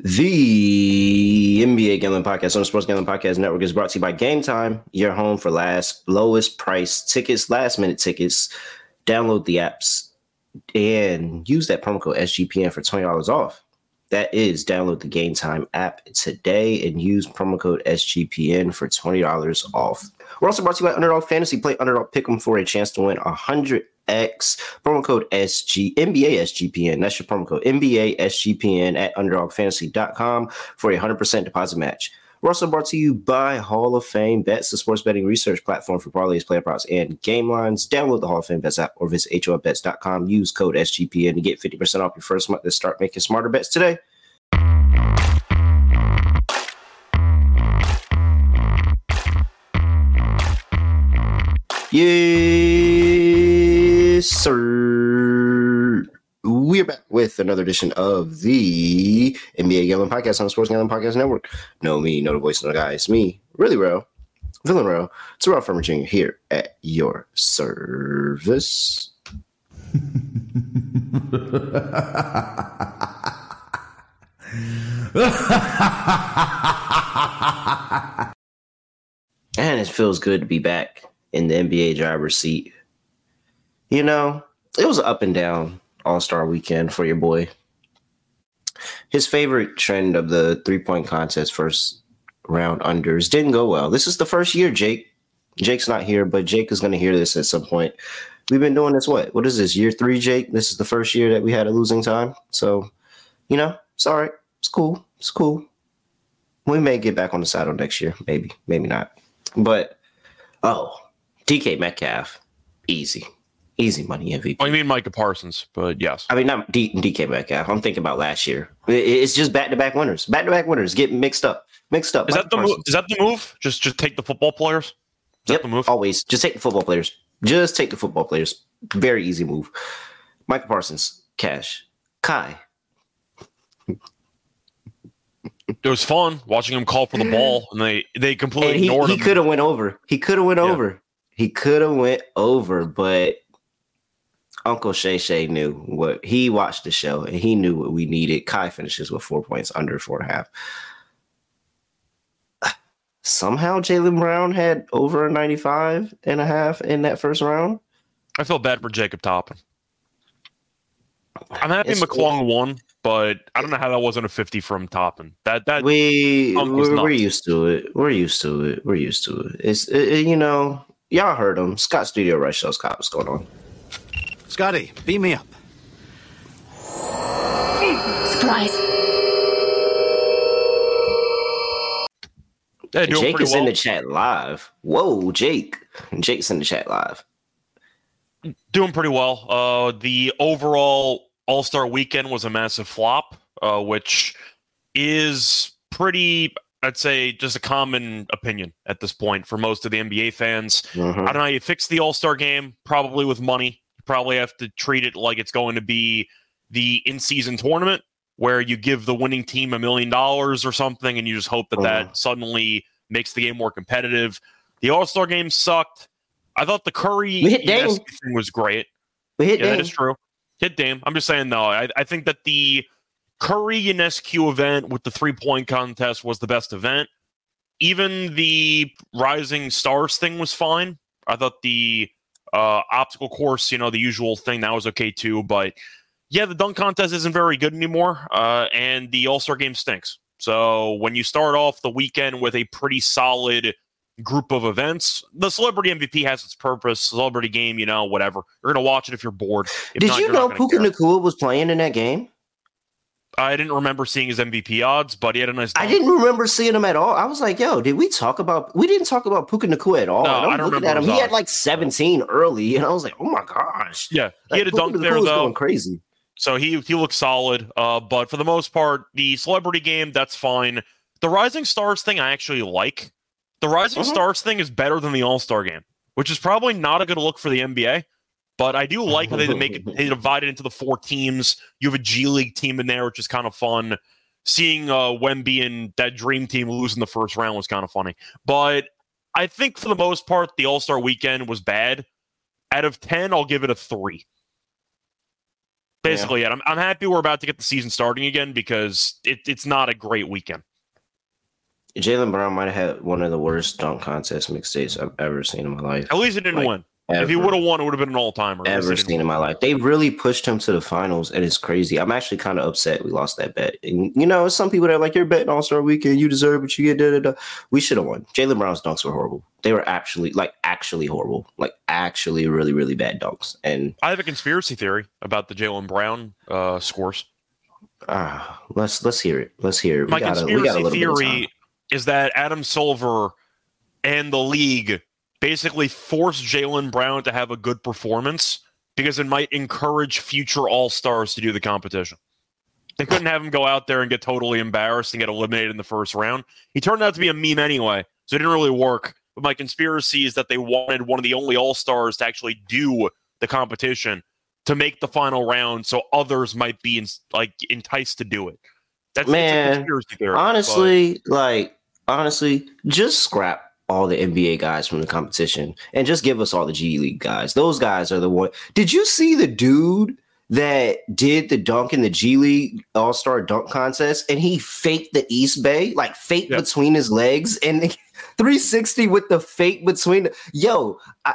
The NBA Gambling Podcast on the Sports Gambling Podcast Network is brought to you by Game Time, your home for last lowest price tickets, last minute tickets. Download the apps and use that promo code SGPN for $20 off. That is download the Game Time app today and use promo code SGPN for $20 off. We're also brought to you by Underdog Fantasy. Play Underdog Pick'em for a chance to win a 100 X promo code SG NBA SGPN. That's your promo code NBA SGPN at underdogfantasy.com for a 100% deposit match. We're also brought to you by Hall of Fame Bets, the sports betting research platform for parlays, player props, and game lines. Download the Hall of Fame Bets app or visit HOFBets.com. Use code SGPN to get 50% off your first month to start making smarter bets today. Yes, sir. We are back with another edition of the NBA Gambling Podcast on the Sports Gambling Podcast Network. Know me, know the voice of the guy. It's me, really real, villain real. It's Ralph Furman Jr. here at your service. and it feels good to be back in the NBA driver's seat. You know, it was up and down All Star weekend for your boy. His favorite trend of the three point contest first round unders didn't go well. This is the first year, Jake. Jake's not here, but Jake is going to hear this at some point. We've been doing this, what? What is this, year three, Jake? This is the first year that we had a losing time. So, you know, it's all right. It's cool. It's cool. We may get back on the saddle next year. Maybe, maybe not. But, oh, DK Metcalf, easy, easy money MVP. Oh, you mean Micah Parsons? But yes, I mean not D- DK Metcalf. I'm thinking about last year. It's just back to back winners. Back to back winners get mixed up. Mixed up. Is Micah that the move? Is that the move? Just just take the football players. Is yep, the move? Always just take the football players. Just take the football players. Very easy move. Micah Parsons, cash, Kai. it was fun watching him call for the ball, and they they completely and he, ignored he him. He could have went over. He could have went yeah. over. He could have went over, but Uncle Shay Shay knew what he watched the show and he knew what we needed. Kai finishes with four points under four and a half. Somehow Jaylen Brown had over a 95 and a half in that first round. I feel bad for Jacob Toppin. I'm happy it's McClung won, but I don't know how that wasn't a 50 from Toppin. That that we we're, we're, used to it. We're used to it. We're used to it. It's it, you know y'all heard him. Scott Studio Rush shows Scott. What's going on? Scotty, beam me up. Surprise. Jake is well. in the chat live. Whoa, Jake. Jake's in the chat live. Doing pretty well. Uh, the overall All Star weekend was a massive flop, uh, which is pretty I'd say just a common opinion at this point for most of the NBA fans. Mm-hmm. I don't know. How you fix the All Star game probably with money. Probably have to treat it like it's going to be the in season tournament where you give the winning team a million dollars or something, and you just hope that that mm-hmm. suddenly makes the game more competitive. The All Star game sucked. I thought the Curry thing was great. We hit yeah, Dame. that is true. Hit Dame. I'm just saying though. I, I think that the Curry Ionescu event with the three point contest was the best event. Even the Rising Stars thing was fine. I thought the uh, obstacle course, you know, the usual thing, that was okay too. But yeah, the dunk contest isn't very good anymore. Uh, and the All Star game stinks. So when you start off the weekend with a pretty solid group of events, the celebrity MVP has its purpose. Celebrity game, you know, whatever. You're going to watch it if you're bored. If Did not, you know Puka Nacua was playing in that game? I didn't remember seeing his MVP odds, but he had a nice. Dunk. I didn't remember seeing him at all. I was like, "Yo, did we talk about? We didn't talk about Puka Nacua at all." No, I'm I don't looking at him. He had like 17 early, and I was like, "Oh my gosh!" Yeah, he like, had a Puka dunk there though. Going crazy. So he he looks solid. Uh, but for the most part, the celebrity game that's fine. The Rising Stars thing I actually like. The Rising uh-huh. Stars thing is better than the All Star game, which is probably not a good look for the NBA. But I do like how they make it they divide it into the four teams. You have a G League team in there, which is kind of fun. Seeing uh, Wemby and that dream team lose in the first round was kind of funny. But I think for the most part, the All Star weekend was bad. Out of 10, I'll give it a three. basically it. I'm, I'm happy we're about to get the season starting again because it, it's not a great weekend. Jaylen Brown might have had one of the worst dunk contest mixtapes I've ever seen in my life. At least it didn't Like, win. If he would have won, it would have been an all timer. ever seen in my life. They really pushed him to the finals, and it's crazy. I'm actually kind of upset we lost that bet. And you know, some people that are like, "You're betting All Star Weekend, you deserve what you get." Da, da, da. We should have won. Jaylen Brown's dunks were horrible. They were actually like actually horrible, like actually really really bad dunks. And I have a conspiracy theory about the Jaylen Brown uh, scores. ah, let's let's hear it. Let's hear it. We My got a, we conspiracy got a little bit of time. theory is that Adam Silver and the league basically force Jaylen Brown to have a good performance because it might encourage future All Stars to do the competition. They couldn't have him go out there and get totally embarrassed and get eliminated in the first round. He turned out to be a meme anyway, so it didn't really work. But my conspiracy is that they wanted one of the only All Stars to actually do the competition to make the final round, so others might be in, like enticed to do it. That's Man, conspiracy theory. but- honestly, like honestly, just scrap all the NBA guys from the competition and just give us all the G League guys. Those guys are the one. Did you see the dude that did the dunk in the G League All Star Dunk Contest and he faked the East Bay, like fake Yeah. between his legs and 360 with the fake between. Yo, I,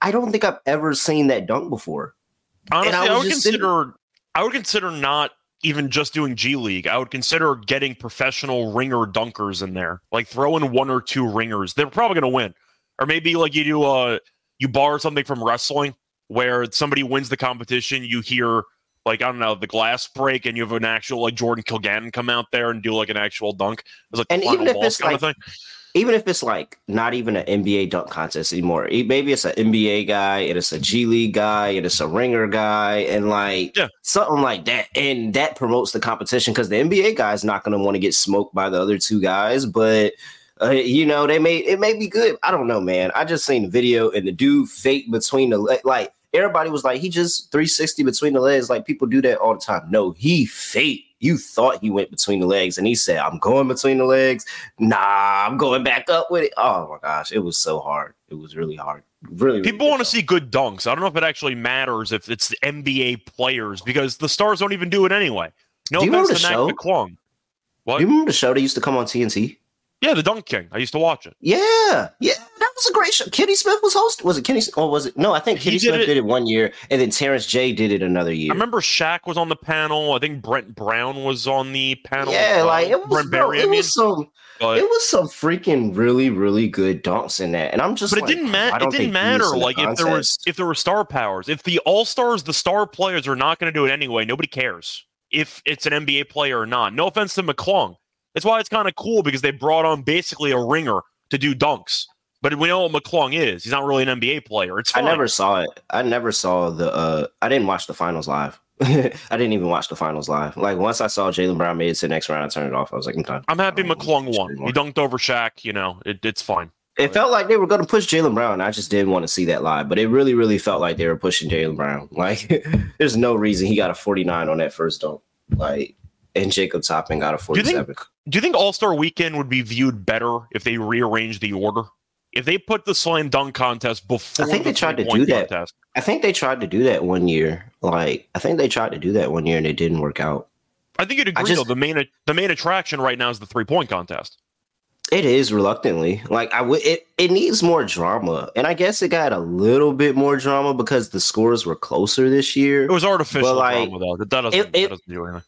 I don't think I've ever seen that dunk before. Honestly, I I, would just sitting- consider I would consider not even just doing G League. I would consider getting professional ringer dunkers in there, like throwing one or two ringers. They're probably going to win, or maybe like you do. Uh, you borrow something from wrestling where somebody wins the competition. You hear like I don't know the glass break, and you have an actual like Jordan Kilganon come out there and do like an actual dunk. It's like the And final even if it's kind like of thing. Even if it's like not even an NBA dunk contest anymore, maybe it's an NBA guy and it's a G League guy and it's a ringer guy and like Yeah. something like that, and that promotes the competition because the NBA guy is not going to want to get smoked by the other two guys, but. Uh, you know they may it may be good. I don't know, man. I just seen the video and the dude fake between the le- like everybody was like he just 360 between the legs. Like people do that all the time. No, he fake. You thought he went between the legs, and he said, "I'm going between the legs." Nah, I'm going back up with it. Oh my gosh, it was so hard. It was really hard. Really, really People want to see good dunks. I don't know if it actually matters if it's the NBA players because the stars don't even do it anyway. No Do you offense to the? Mac McClung. What? Do you remember the show that used to come on TNT? Yeah, the Dunk King. I used to watch it. Yeah, yeah, that was a great show. Kenny Smith was host. Was it Kenny? Or was it? No, I think Kenny did Smith it- did it one year, and then Terrence J did it another year. I remember Shaq was on the panel. I think Brent Brown was on the panel. yeah, like it was, Berry, I it mean. was some, But, it was some freaking really, really good dunks in that, and I'm just. but it didn't matter. It didn't matter. in the Like if there was if there were star powers, if the all stars, the star players are not going to do it anyway. Nobody cares if it's an NBA player or not. No offense to McClung. That's why it's kind of cool because they brought on basically a ringer to do dunks. But we know what McClung is. He's not really an NBA player. It's I never saw it. I never saw the. uh I didn't watch the finals live. I didn't even watch the finals live. Like once I saw Jaylen Brown made it to the next round, I turned it off. I was like, I'm done. I'm happy McClung won. He dunked over Shaq. You know, it, it's fine. It felt like they were going to push Jaylen Brown. I just didn't want to see that live, but it really, really felt like they were pushing Jaylen Brown. Like, there's no reason he got a 49 on that first dunk. Like, and Jacob Toppin got a Do you think- 47. Do you think All Star Weekend would be viewed better if they rearranged the order? If they put the slam dunk contest before I think the they tried to do that. contest. I think they tried to do that one year. Like, I think they tried to do that one year and it didn't work out. I think you'd agree just- though. The main the main attraction right now is the three point contest. It is reluctantly. Like I would it it needs more drama. And I guess it got a little bit more drama because the scores were closer this year. It was artificial like, drama though. That, that doesn't, it- it- that doesn't do anything.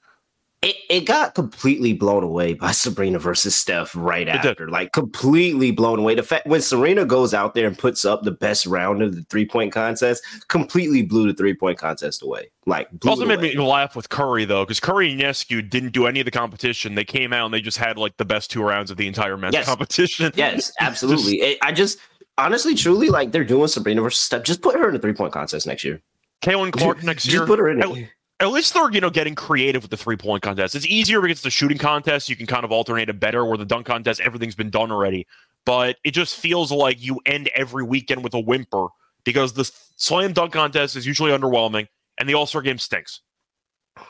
It it got completely blown away by Sabrina versus Steph right did. after. Like completely blown away. The fact when Sabrina goes out there and puts up the best round of the three-point contest, completely blew the three-point contest away. Like blew also it made away. me laugh with Curry though, because Curry and Ionescu didn't do any of the competition. They came out and they just had like the best two rounds of the entire men's Yes. competition. Yes, absolutely. It- I just honestly, truly, like they're doing Sabrina versus Steph. Just put her in the three-point contest next year. Caitlin Clark next year. Just put her in At- it. At least they're you know getting creative with the three point contest. It's easier because the shooting contest. You can kind of alternate it better. Where the dunk contest, everything's been done already. But it just feels like you end every weekend with a whimper because the slam dunk contest is usually underwhelming and the All Star game stinks.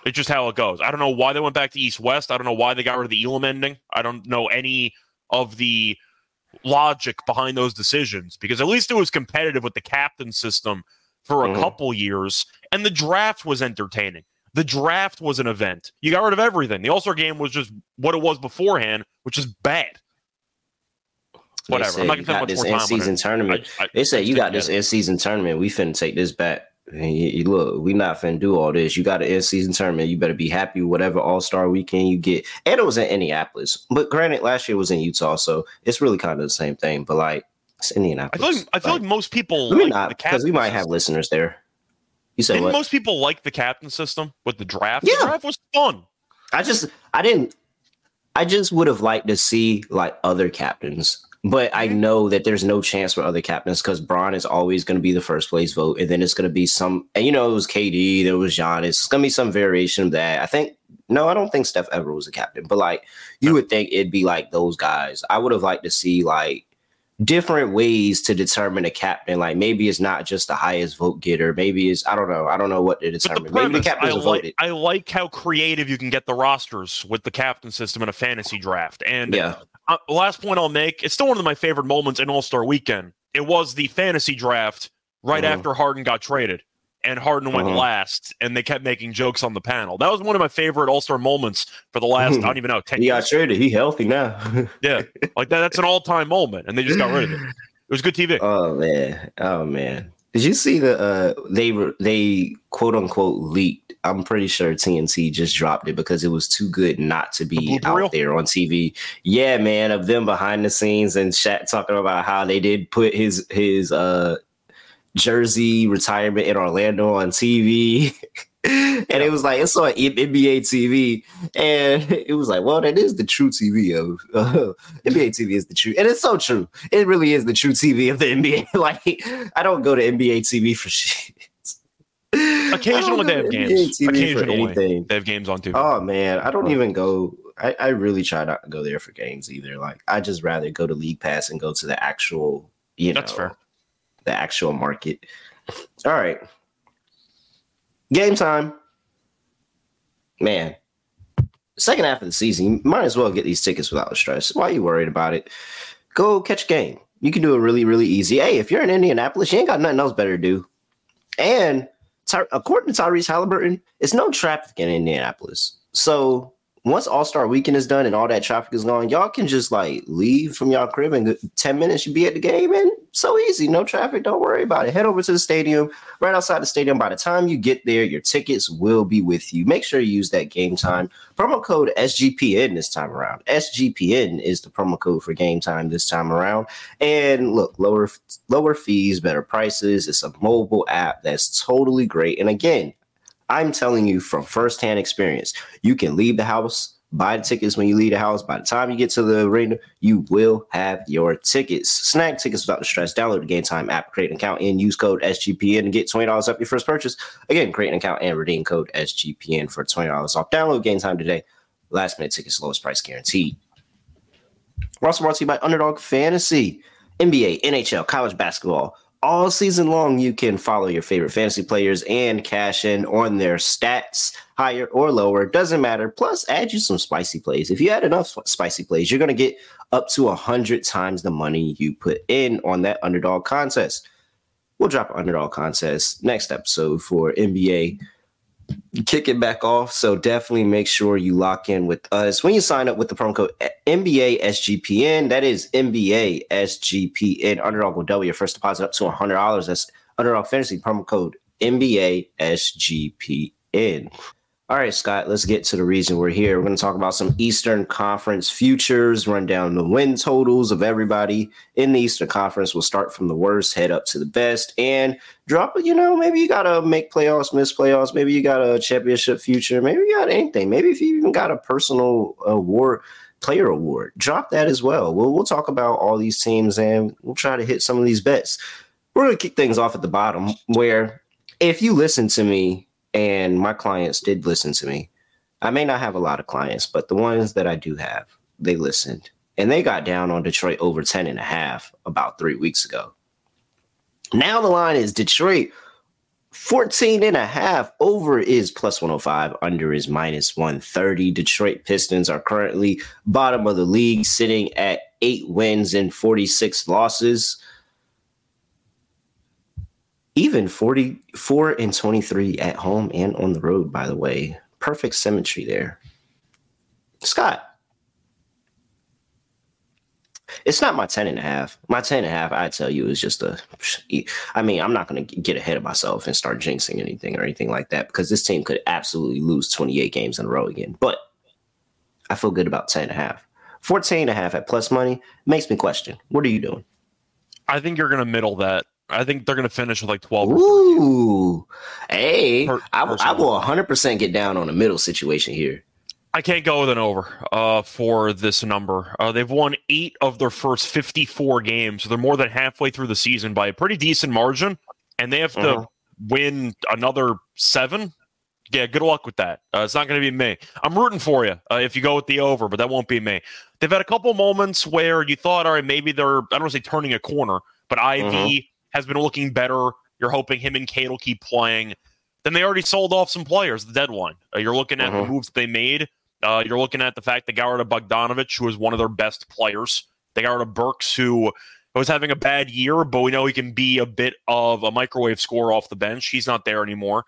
It's just how it goes. I don't know why they went back to East West. I don't know why they got rid of the Elam ending. I don't know any of the logic behind those decisions because at least it was competitive with the captain system for a Mhm. couple years and the draft was entertaining. The draft was an event. You got rid of everything. The All Star game was just what it was beforehand, which is bad. Whatever. I'm not you gonna this much more time on in-season tournament. I- I- they said I you got this in-season tournament. We finna take this back. And you, you look, we not finna do all this. You got an in-season tournament. You better be happy whatever All-Star weekend you get. And it was in Indianapolis, but granted, last year was in Utah, so it's really kind of the same thing. But like, it's I Indianapolis. feel like I feel like most people let me like not because we might have system. listeners there. You said Didn't what? most people like the captain system with the draft? Yeah. The draft was fun. I just I didn't I just would have liked to see like other captains. But I Mhm. know that there's no chance for other captains because Bron is always going to be the first place vote, and then it's going to be some. And you know, it was KD, there was Giannis. It's going to be some variation of that. I think. No, I don't think Steph ever was a captain, but like you would think it'd be like those guys. I would have liked to see like different ways to determine a captain. Like maybe it's not just the highest vote getter. Maybe it's I don't know. I don't know what to But the determine. Maybe the premise, I captains are like, voted. I like how creative you can get the rosters with the captain system in a fantasy draft. And Yeah. uh, last point I'll make, it's still one of my favorite moments in All Star Weekend. It was the fantasy draft right Mhm. after Harden got traded, and Harden went Mhm. last, and they kept making jokes on the panel. That was one of my favorite All Star moments for the last I don't even know ten He got years. traded. He healthy now. Yeah, like that. That's an all time moment, and they just got rid of it. It was good TV. Oh man, oh man. Did you see the uh they were they quote unquote leaked? I'm pretty sure TNT just dropped it because it was too good not to be out reel? there on TV. Yeah, man, of them behind the scenes and Shaq talking about how they did put his his uh jersey retirement in Orlando on TV. and it was like it's on NBA TV, and it was like, well, that is the true TV of uh, NBA TV is the true, and it's so true. It really is the true TV of the NBA. like, I don't go to NBA TV for shit. Occasionally they have games. Occasionally. anything. They have games on TV. Oh man, I don't even go. I, I really try not to go there for games either. Like, I just rather go to League Pass and go to the actual, you know, That's fair. The actual market. All right. Game time. Man. Second half of the season, you might as well get these tickets without stress. Why are you worried about it? Go catch a game. You can do it really, really easy. Hey, if you're in Indianapolis, you ain't got nothing else better to do. And Ty- according to Tyrese Halliburton, it's no traffic in Indianapolis. So once All Star Weekend is done and all that traffic is gone, y'all can just like leave from y'all crib and ten minutes you be at the game, and so easy, no traffic. Don't worry about it. Head over to the stadium, right outside the stadium. By the time you get there, your tickets will be with you. Make sure you use that game time promo code SGPN this time around. SGPN is the promo code for game time this time around. And look, lower lower fees, better prices. It's a mobile app that's totally great. And again, I'm telling you from firsthand experience, you can leave the house, buy the tickets when you leave the house. By the time you get to the arena, you will have your tickets. Snag tickets without the stress. Download the Game Time app, create an account, and use code SGPN to get $20 off your first purchase. Again, create an account and redeem code SGPN for $20 off. Download Game Time today. Last minute tickets, lowest price guaranteed. We're also brought to you by Underdog Fantasy, NBA, NHL, college basketball. All season long, you can follow your favorite fantasy players and cash in on their stats, higher or lower, doesn't matter. Plus, add you some spicy plays. If you add enough spicy plays, you're going to get up to 100 times the money you put in on that underdog contest. We'll drop an underdog contest next episode for NBA kick it back off. So definitely make sure you lock in with us when you sign up with the promo code NBA SGPN. That is NBA SGPN. Underdog will double your first deposit up to hundred dollars. That's Underdog Fantasy promo code NBA SGPN. All right, Scott, let's get to the reason we're here. We're going to talk about some Eastern Conference futures, run down the win totals of everybody in the Eastern Conference. We'll start from the worst, head up to the best, and drop you know maybe you gotta make playoffs miss playoffs maybe you got a championship future maybe you got anything maybe if you even got a personal award player award drop that as well we'll, we'll talk about all these teams and we'll try to hit some of these bets we're gonna kick things off at the bottom where if you listen to me and my clients did listen to me i may not have a lot of clients but the ones that i do have they listened and they got down on detroit over 10 and a half about three weeks ago now the line is Detroit 14 and a half. Over is plus 105. Under is minus 130. Detroit Pistons are currently bottom of the league, sitting at eight wins and 46 losses. Even 44 and 23 at home and on the road, by the way. Perfect symmetry there. Scott. It's not my 10 and a half. My 10 and a half, I tell you, is just a. I mean, I'm not going to get ahead of myself and start jinxing anything or anything like that because this team could absolutely lose 28 games in a row again. But I feel good about 10 and a half. 14 and a half at plus money makes me question. What are you doing? I think you're going to middle that. I think they're going to finish with like 12. Ooh. Hey, per- I, I will 100% get down on a middle situation here. I can't go with an over uh, for this number. Uh, they've won eight of their first 54 games. So they're more than halfway through the season by a pretty decent margin. And they have to uh-huh. win another seven. Yeah, good luck with that. Uh, it's not going to be me. I'm rooting for you uh, if you go with the over, but that won't be me. They've had a couple moments where you thought, all right, maybe they're, I don't want to say turning a corner, but Ivey uh-huh. Has been looking better. You're hoping him and Cade will keep playing. Then they already sold off some players, the deadline. Uh, you're looking at uh-huh. the moves they made. Uh, you're looking at the fact that of Bogdanovich, who was one of their best players. They got rid of Burks, who was having a bad year, but we know he can be a bit of a microwave scorer off the bench. He's not there anymore.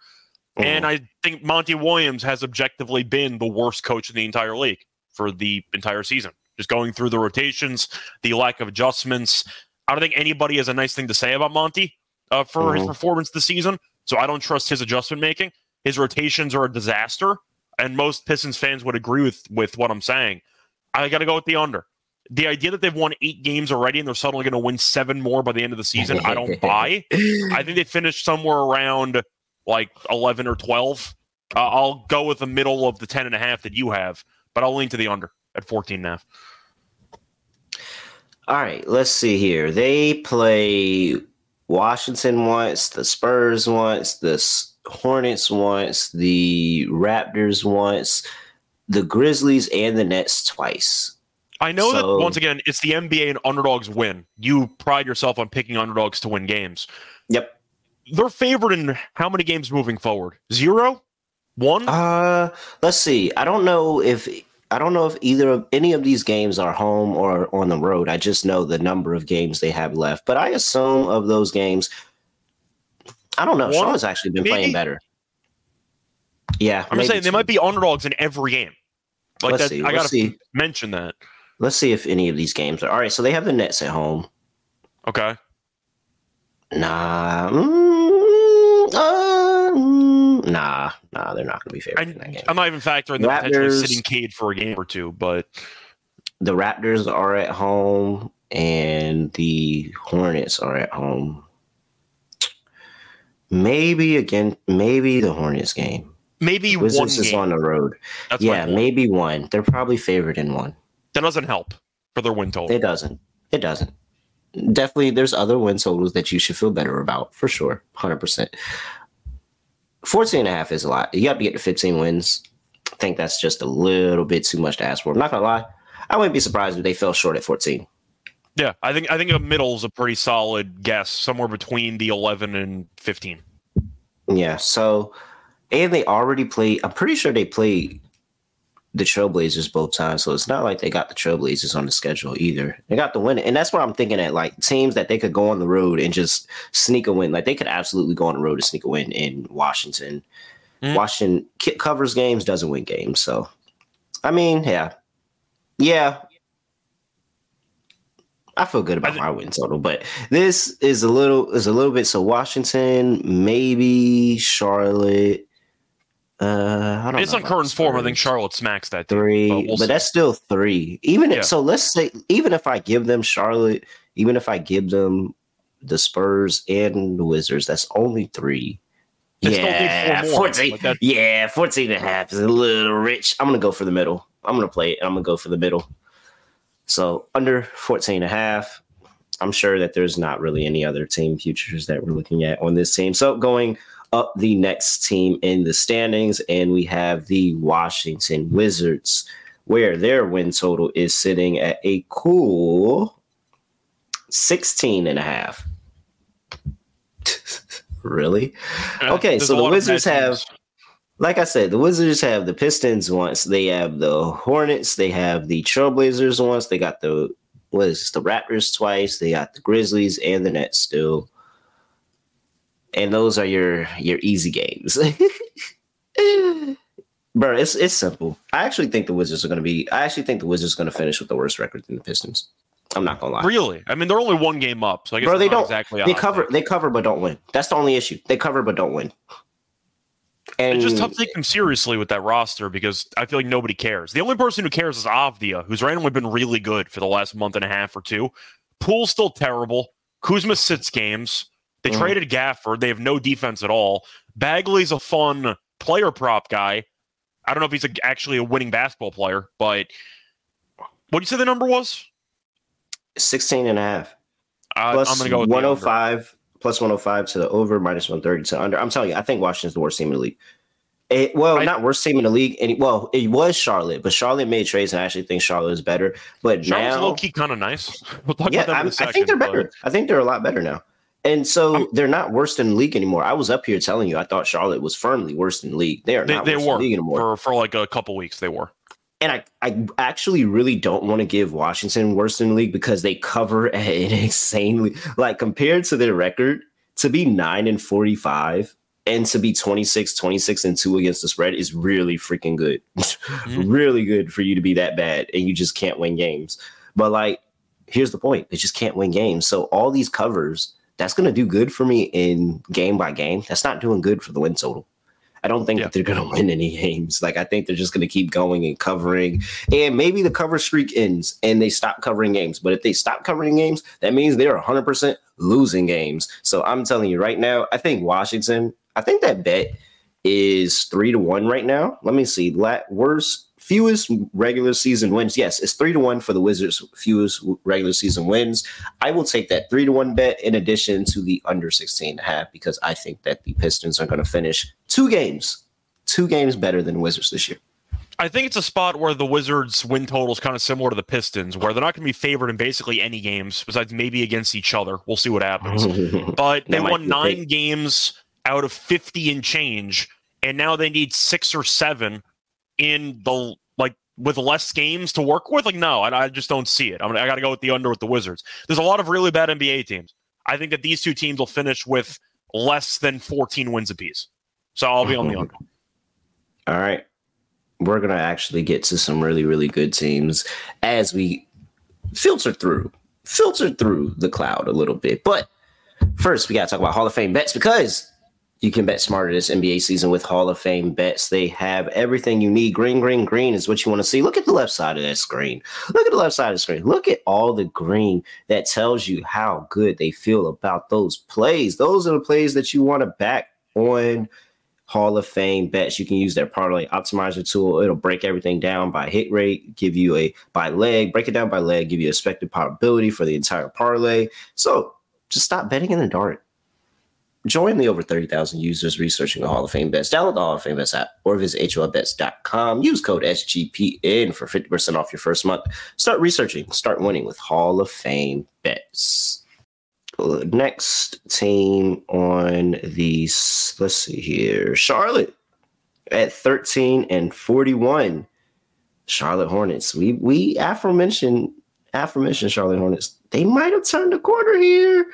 Mm-hmm. And I think Monty Williams has objectively been the worst coach in the entire league for the entire season. Just going through the rotations, the lack of adjustments. I don't think anybody has a nice thing to say about Monty uh, for mm-hmm. his performance this season. So I don't trust his adjustment making. His rotations are a disaster and most Pistons fans would agree with with what I'm saying. I got to go with the under. The idea that they've won eight games already and they're suddenly going to win seven more by the end of the season, I don't buy. I think they finished somewhere around like 11 or 12. Uh, I'll go with the middle of the 10 and a half that you have, but I'll lean to the under at 14 and a half. All right, let's see here. They play Washington once, the Spurs once, the Hornets once, the Raptors once, the Grizzlies and the Nets twice. I know so, that once again, it's the NBA and underdogs win. You pride yourself on picking underdogs to win games. Yep. They're favored in how many games moving forward? Zero? One? Uh let's see. I don't know if I don't know if either of any of these games are home or on the road. I just know the number of games they have left. But I assume of those games, I don't know. One, Sean has actually been maybe, playing better. Yeah, I'm saying they might be underdogs in every game. Like Let's that, see. I gotta see. mention that. Let's see if any of these games are all right. So they have the Nets at home. Okay. Nah. Mm, uh, mm, nah. Nah. They're not going to be favored I, in that game. I'm not even factoring the Raptors, potentially sitting Cade for a game or two, but the Raptors are at home and the Hornets are at home. Maybe again, maybe the Hornets game. Maybe Wizards one is on the road. That's yeah, maybe one. They're probably favored in one. That doesn't help for their win total. It doesn't. It doesn't. Definitely, there's other win totals that you should feel better about for sure. 100%. 14 and a half is a lot. You got to get to 15 wins. I think that's just a little bit too much to ask for. I'm not going to lie. I wouldn't be surprised if they fell short at 14. Yeah, I think I think a middle is a pretty solid guess, somewhere between the 11 and 15. Yeah, so and they already played. I'm pretty sure they played the Trailblazers both times, so it's not like they got the Trailblazers on the schedule either. They got the win, and that's what I'm thinking at like teams that they could go on the road and just sneak a win. Like they could absolutely go on the road to sneak a win in Washington. Mm. Washington covers games, doesn't win games. So, I mean, yeah, yeah, I feel good about my win total, but this is a little is a little bit so Washington, maybe Charlotte. Uh, I don't it's on current form. I think Charlotte smacks that three, but, we'll but that's still three. Even yeah. if, so, let's say even if I give them Charlotte, even if I give them the Spurs and the Wizards, that's only three. They yeah, 14, like yeah, 14 and a half is a little rich. I'm going to go for the middle. I'm going to play it. I'm going to go for the middle. So under 14 and a half, I'm sure that there's not really any other team futures that we're looking at on this team. So going up the next team in the standings, and we have the Washington Wizards, where their win total is sitting at a cool 16 and a half. really? okay, so the Wizards have like I said, the Wizards have the Pistons once, they have the Hornets, they have the Trailblazers once, they got the what is this, the Raptors twice, they got the Grizzlies and the Nets still. And those are your your easy games. Bro, it's it's simple. I actually think the Wizards are going to be. I actually think the Wizards are going to finish with the worst record than the Pistons. I'm not gonna lie. Really? I mean, they're only one game up, so I guess Bro, they don't exactly. They cover. take. They cover, but don't win. That's the only issue. They cover, but don't win. And It's just tough to take them seriously with that roster because I feel like nobody cares. The only person who cares is Avdija, who's randomly been really good for the last month and a half or two. Poole's still terrible. Kuzma sits games. They Mhm. traded Gafford. They have no defense at all. Bagley's a fun player prop guy. I don't know if he's a, actually a winning basketball player, but what do you say the number was? 16 and a half. Uh, Plus I'm going to go with the under. 105 plus 105 to the over minus 130 to under. I'm telling you, I think Washington's the worst team in the league. It, well, I- not worst team in the league. And well, it was Charlotte, but Charlotte made trades, and I actually think Charlotte is better. But Charlotte's now, low key kind of nice. We'll talk yeah, about that in I'm- a second. I think they're but- better. I think they're a lot better now. And so I'm- they're not worse than the league anymore. I was up here telling you I thought Charlotte was firmly worse than the league. They are They, not they worse than were league anymore. for, for like a couple weeks. They were. and I, I actually really don't want to give Washington worse than the league because they cover an insanely like compared to their record to be 9 and 45 and to be 26 26 and 2 against the spread is really freaking good mm-hmm. really good for you to be that bad and you just can't win games but like here's the point they just can't win games so all these covers that's going to do good for me in game by game that's not doing good for the win total I don't think Yeah. that they're going to win any games. Like I think they're just going to keep going and covering, and maybe the cover streak ends and they stop covering games. But if they stop covering games, that means they're 100 percent losing games. So I'm telling you right now, I think Washington. I think that bet is three to one right now. Let me see. La- worst fewest regular season wins. Yes, it's three to one for the Wizards. Fewest regular season wins. I will take that three to one bet in addition to the under 16 and a half because I think that the Pistons are going to finish two games, two games better than Wizards this year. I think it's a spot where the Wizards' win total is kind of similar to the Pistons, where they're not going to be favored in basically any games besides maybe against each other. We'll see what happens. But they won nine games out of 50 and change, and now they need six or seven in the like with less games to work with. Like, no, I, I just don't see it. I'm, I got to go with the under with the Wizards. There's a lot of really bad NBA teams. I think that these two teams will finish with less than 14 wins apiece. So I'll be on the under. All right. We're going to actually get to some really, really good teams as we filter through, filter through the cloud a little bit. But first, we got to talk about Hall of Fame bets because you can bet smarter this NBA season with Hall of Fame bets. They have everything you need. Green, green, green is what you want to see. Look at the left side of that screen. Look at the left side of the screen. Look at all the green that tells you how good they feel about those plays. Those are the plays that you want to back on Hall of Fame bets. You can use their parlay optimizer tool. It'll break everything down by hit rate, give you a by leg, break it down by leg, give you expected probability for the entire parlay. So just stop betting in the dark. Join the over 30,000 users researching the Hall of Fame bets. Download the Hall of Fame bets app or visit HOFBets.com. Use code SGPN for 50% off your first month. Start researching, start winning with Hall of Fame bets. Next team on the, let's see here, Charlotte at 13 and 41. Charlotte Hornets. We we aforementioned aforementioned Charlotte Hornets. They might have turned the corner here.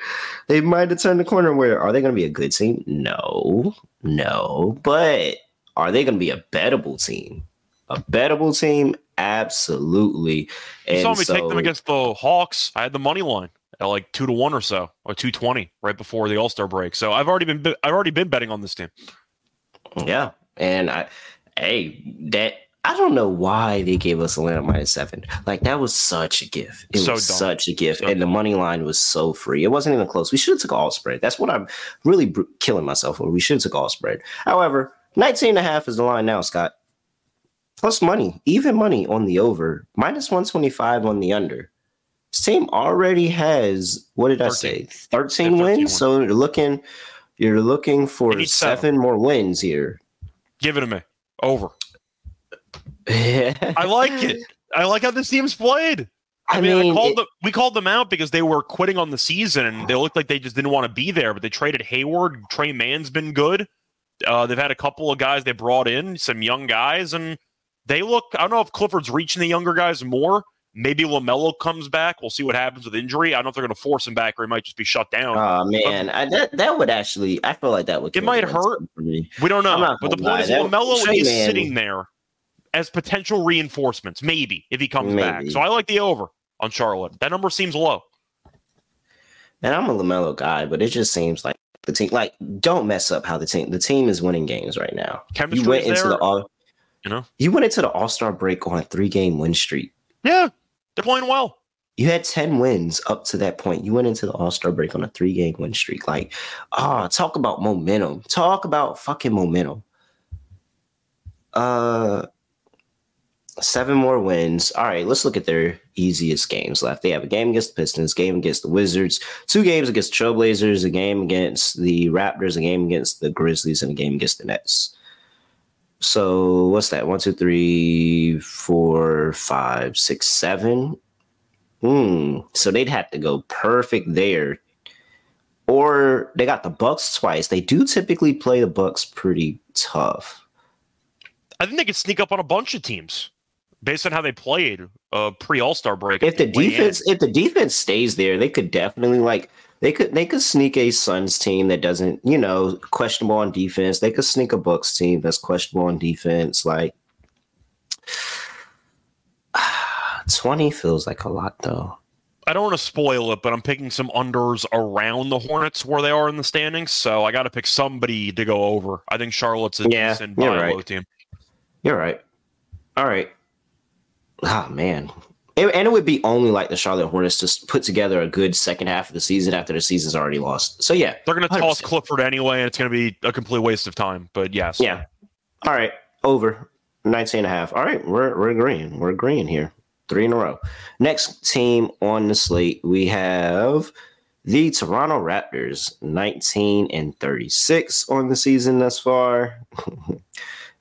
They might have turned the corner. Where are they going to be a good team? No, no. But are they going to be a bettable team? A bettable team, absolutely. You saw me take them against the Hawks. I had the money line at like two to one or so, or two twenty right before the All Star break. So I've already been I've already been betting on this team. Yeah, and I, hey, that I don't know why they gave us Atlanta minus seven. Like that was such a gift. It So was dumb. such a gift, So and the money line was so free. It wasn't even close. We should have took all spread. That's what I'm really br- killing myself for. We should have took all spread. However, 19 and a half is the line now, Scott. Plus money, even money on the over, minus 125 on the under. Same already has what did I say? 13 Yeah, 13 wins. So you're looking, you're looking for seven more wins here. Give it to me. Over. I I like it. I like how this team's played. I, mean, I called it- them, we called them out because they were quitting on the season and they looked like they just didn't want to be there. But they traded Hayward. Tre Mann's been good. Uh, they've had a couple of guys they brought in, some young guys, and they look. I don't know if Clifford's reaching the younger guys more, Maybe Lamelo comes back. We'll see what happens with injury. I don't know if they're going to force him back or he might just be shut down. Oh man, I, that that would actually. I feel like that would. It might hurt. for me. we don't know. But the point is, that- Lamelo Trey is Man- sitting there as potential reinforcements, maybe if he comes back. So I like the over on Charlotte. That number seems low. And I'm a Lamelo guy, but it just seems like the team. Like, don't mess up how the team. The team is winning games right now. Chemistry you went into there. the all. you know? You went into the All Star break on a three game win streak. Yeah, they're playing well. You had 10 wins up to that point. You went into the All Star break on a three game win streak. Like, ah, talk about momentum. Talk about fucking momentum. Uh, seven more wins. All right, let's look at their easiest games left. They have a game against the Pistons, game against the Wizards, two games against the Trailblazers, a game against the Raptors, a game against the Grizzlies, and a game against the Nets. So what's that? One, two, three, four, five, six, seven. Hmm. So they'd have to go perfect there. Or they got the Bucks twice. They do typically play the Bucks pretty tough. I think they could sneak up on a bunch of teams based on how they played uh, pre All Star break. If the Way in. defense if the defense stays there, they could definitely like they could they could sneak a Suns team that doesn't, you know, questionable on defense. They could sneak a Bucks team that's questionable on defense. Like 20 feels like a lot though. I don't want to spoil it, but I'm picking some unders around the Hornets where they are in the standings. So I got to pick somebody to go over. I think Charlotte's a Yeah, decent buy right. low team. You're right. All right. Oh man. It- and it would be only like the Charlotte Hornets to put together a good second half of the season after the season's already lost. So yeah, They're going to toss 100%. Clifford anyway, and it's going to be a complete waste of time. But yes, Yeah. All right. Over 19 and a half. All right. We're, we're agreeing. We're agreeing here. Three in a row. Next team on the slate, we have the Toronto Raptors, 19 and 36 on the season thus far.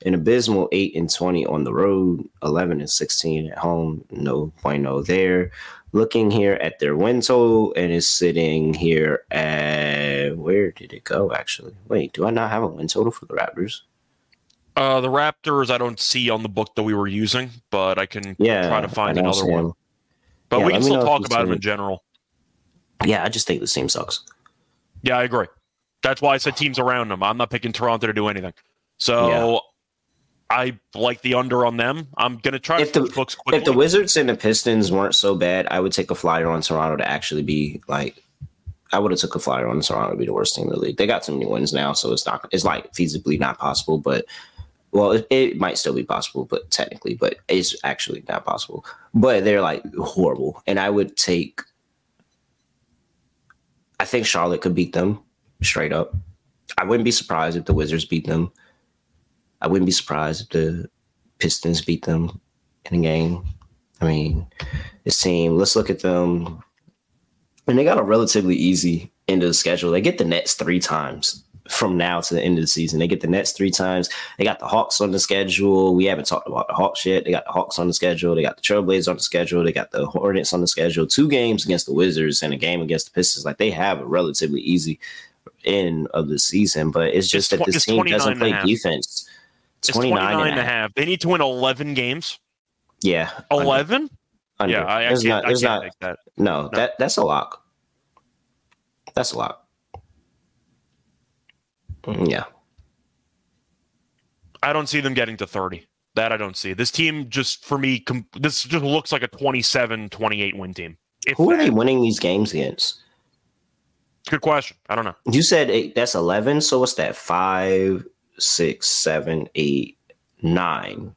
An abysmal 8 and 20 on the road, 11 and 16 at home. No bueno there. Looking here at their win total, and is sitting here at where did it go actually? Wait, do I not have a win total for the Raptors? Uh, the Raptors, I don't see on the book that we were using, but I can Yeah, try to find another one. But Yeah, we can still talk about them in general. Yeah, I just think the team sucks. Yeah, I agree. That's why I said teams around them. I'm not picking Toronto to do anything. So I like the under on them. I'm going to try If to the- books quickly. If the Wizards and the Pistons weren't so bad, I would take a flyer on Toronto to actually be like. I would have took a flyer on Toronto to be the worst team in the league. They got too many wins now, so it's not. It's like feasibly not possible, but well, it, it might still be possible, but technically, but it's actually not possible. But they're like horrible, and I would take. I think Charlotte could beat them straight up. I wouldn't be surprised if the Wizards beat them. I wouldn't be surprised if the Pistons beat them in a game. I mean, this team, let's look at them. And they got a relatively easy end of the schedule. They get the Nets three times from now to the end of the season. They get the Nets three times. They got the Hawks on the schedule. We haven't talked about the Hawks yet. They got the Hawks on the schedule. They got the Trailblazers on the schedule. They got the Hornets on the schedule. Two games against the Wizards and a game against the Pistons. Like they have a relatively easy end of the season, but it's just It's that this team doesn't play defense. It's 29, 29 and a half. They need to win 11 games. Yeah. 11? under. Yeah, I, I There's can't, not, I can't not, take that. no, that that's a lock. That's a lock. Mm, Yeah. I don't see them getting to 30. That I don't see. This team just, for me, com- this just looks like a 27 28 win team. If Who are they winning these games against? Good question. I don't know. You said eight, that's 11. So what's that? Five, six, seven, eight, nine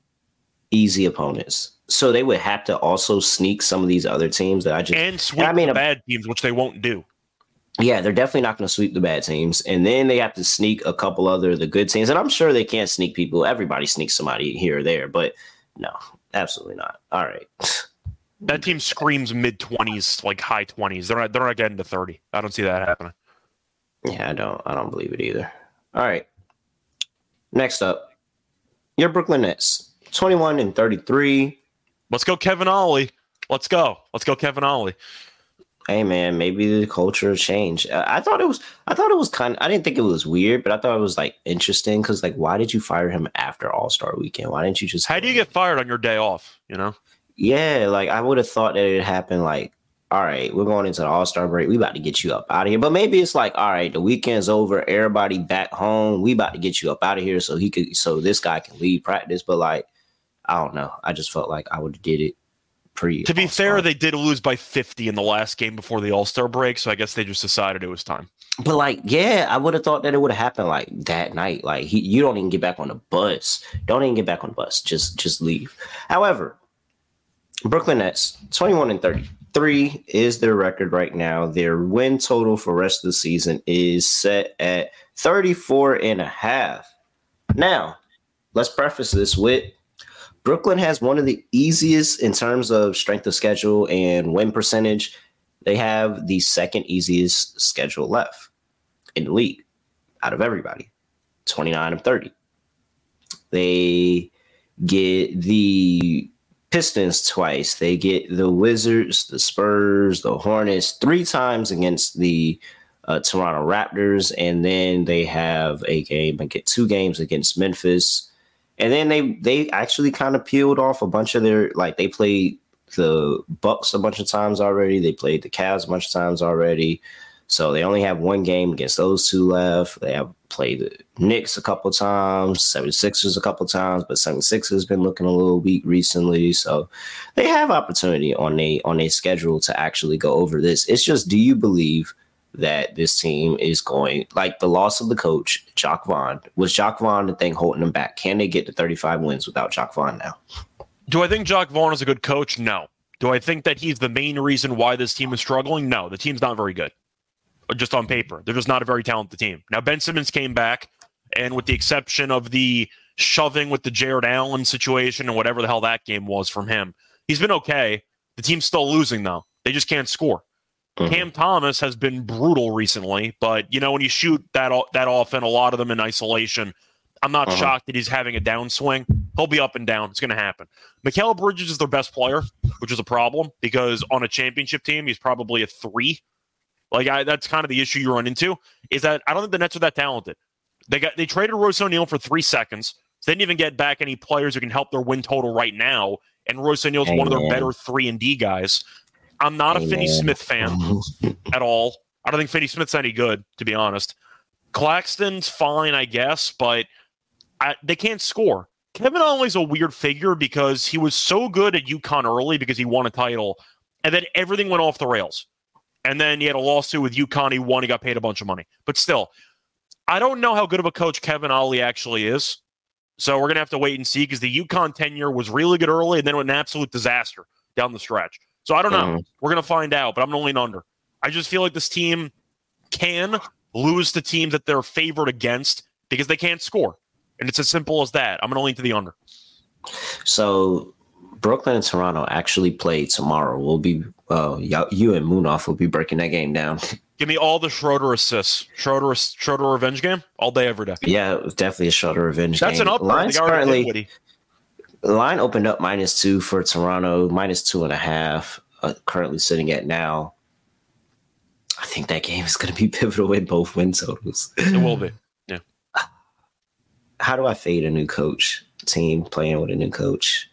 easy opponents. So they would have to also sneak some of these other teams that I just. And sweep I mean, the bad teams, which they won't do. Yeah, they're definitely not going to sweep the bad teams. And then they have to sneak a couple other the good teams. And I'm sure they can't sneak people. Everybody sneaks somebody here or there. But no, absolutely not. All right. That team screams mid 20s, like high 20s. They're not, they're not getting to 30. I don't see that happening. Yeah, I don't. I don't believe it either. All right. Next up, your Brooklyn Nets, twenty-one and thirty-three. Let's go, Kevin Ollie. Let's go. Let's go, Kevin Ollie. Hey man, maybe the culture changed. Uh, I thought it was. I thought it was kind. of I didn't think it was weird, but I thought it was like interesting because like, why did you fire him after All Star Weekend? Why didn't you just? How do you get fired on your day off? You know, Yeah, like I would have thought that it happened like, all right, we're going into the All Star break. We about to get you up out of here. But maybe it's like, all right, the weekend's over. Everybody back home. We about to get you up out of here so he could, so this guy can leave practice. But like, I don't know. I just felt like I would have did it pre. To be fair, they did lose by 50 in the last game before the All Star break, so I guess they just decided it was time. But like, yeah, I would have thought that it would have happened like that night. Like, he, you don't even get back on the bus. Don't even get back on the bus. Just, just leave. However, Brooklyn Nets, twenty-one and thirty-three is their record right now. Their win total for rest of the season is set at 34 and a half. Now, let's preface this with Brooklyn has one of the easiest in terms of strength of schedule and win percentage. They have the second easiest schedule left in the league out of everybody 29 of 30. They get the Pistons twice. They get the Wizards, the Spurs, the Hornets three times against the uh, Toronto Raptors. And then they have a game and get two games against Memphis and then they they actually kind of peeled off a bunch of their like they played the Bucks a bunch of times already. They played the Cavs a bunch of times already. So they only have one game against those two left. They have played the Knicks a couple times, 76ers a couple times, but 76ers been looking a little weak recently. So they have opportunity on a on a schedule to actually go over this. It's just do you believe – that this team is going like the loss of the coach, Jacque Vaughn. Was Jacque Vaughn the thing holding them back? Can they get to 35 wins without Jacque Vaughn now? Do I think Jacque Vaughn is a good coach? No. Do I think that he's the main reason why this team is struggling? No. The team's not very good. Just on paper. They're just not a very talented team. Now Ben Simmons came back, and with the exception of the shoving with the Jarrett Allen situation and whatever the hell that game was from him, he's been okay. The team's still losing though. They just can't score. Mm-hmm. Cam Thomas has been brutal recently, but you know when you shoot that that often, a lot of them in isolation. I'm not uh-huh. shocked that he's having a downswing. He'll be up and down. It's going to happen. Mikal Bridges is their best player, which is a problem because on a championship team, he's probably a three. Like I, that's kind of the issue you run into is that I don't think the Nets are that talented. They got they traded Royce O'Neale for three seconds. So they didn't even get back any players who can help their win total right now. And Royce O'Neale's one of their better three and D guys. I'm not Amen. a Finney Smith fan at all. I don't think Finney Smith's any good, to be honest. Claxton's fine, I guess, but I, they can't score. Kevin Ollie's a weird figure because he was so good at UConn early because he won a title, and then everything went off the rails. And then he had a lawsuit with UConn. He won. He got paid a bunch of money. But still, I don't know how good of a coach Kevin Ollie actually is. So we're gonna have to wait and see because the UConn tenure was really good early, and then an absolute disaster down the stretch. So I don't know. Mm-hmm. We're going to find out, but I'm going to lean under. I just feel like this team can lose to teams that they're favored against because they can't score. And it's as simple as that. I'm going to lean to the under. So Brooklyn and Toronto actually play tomorrow. We'll be, uh, you and Munaf will be breaking that game down. Give me all the Schroeder assists. Schroeder, Schroeder revenge game all day, every day. Yeah, definitely a Schroeder revenge game. That's game. an upgrade. Line's currently, the line opened up minus two for Toronto, minus two and a half, uh, currently sitting at now. I think that game is going to be pivotal in both win totals. It will be. Yeah. How do I fade a new coach team playing with a new coach?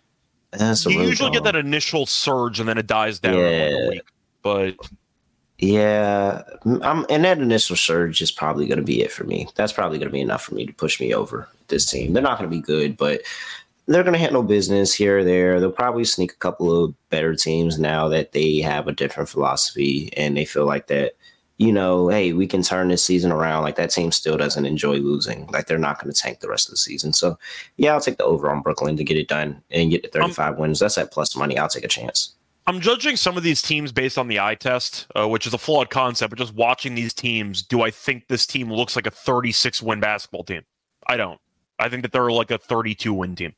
That's you usually get that initial surge and then it dies down. Yeah. Week, but yeah, I'm, and that initial surge is probably going to be it for me. That's probably going to be enough for me to push me over this team. They're not going to be good, but they're going to handle business here or there. They'll probably sneak a couple of better teams now that they have a different philosophy and they feel like that, you know, hey, we can turn this season around. Like that team still doesn't enjoy losing. Like they're not going to tank the rest of the season. So, yeah, I'll take the over on Brooklyn to get it done and get the 35 um, wins. That's at plus money. I'll take a chance. I'm judging some of these teams based on the eye test, uh, which is a flawed concept. But just watching these teams, do I think this team looks like a 36 win basketball team? I don't. I think that they're like a 32 win team.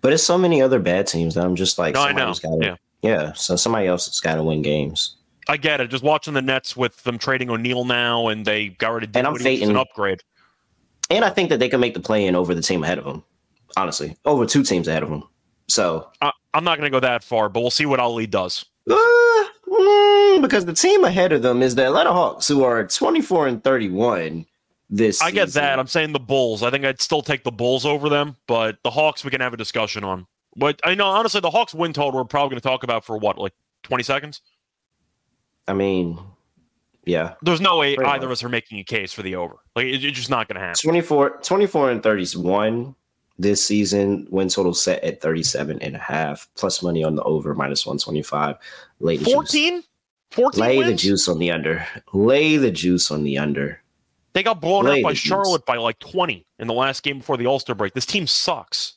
But it's so many other bad teams that I'm just like, no, I know. Gotta, yeah. yeah. So somebody else has got to win games. I get it. Just watching the Nets with them trading O'Neale now, and they got rid of and I'm an upgrade. And I think that they can make the play in over the team ahead of them. Honestly, over two teams ahead of them. So I, am not going to go that far, but we'll see what Ollie does. Uh, mm, because the team ahead of them is the Atlanta Hawks, who are 24 and 31 this. I get that. I'm saying the Bulls. I think I'd still take the Bulls over them, but the Hawks we can have a discussion on. But I know honestly, the Hawks win total we're probably going to talk about for what, like twenty seconds. I mean, yeah. There's no way either of us are making a case for the over. Like it, it's just not going to happen. 24, 24 and 31 this season. Win total set at 37 and a half. Plus money on the over minus 125. Lay the juice. 14? 14 Lay the juice on the under. Lay the juice on the under. They got blown Lay out by the juice. Charlotte by like 20 in the last game before the All Star break. This team sucks.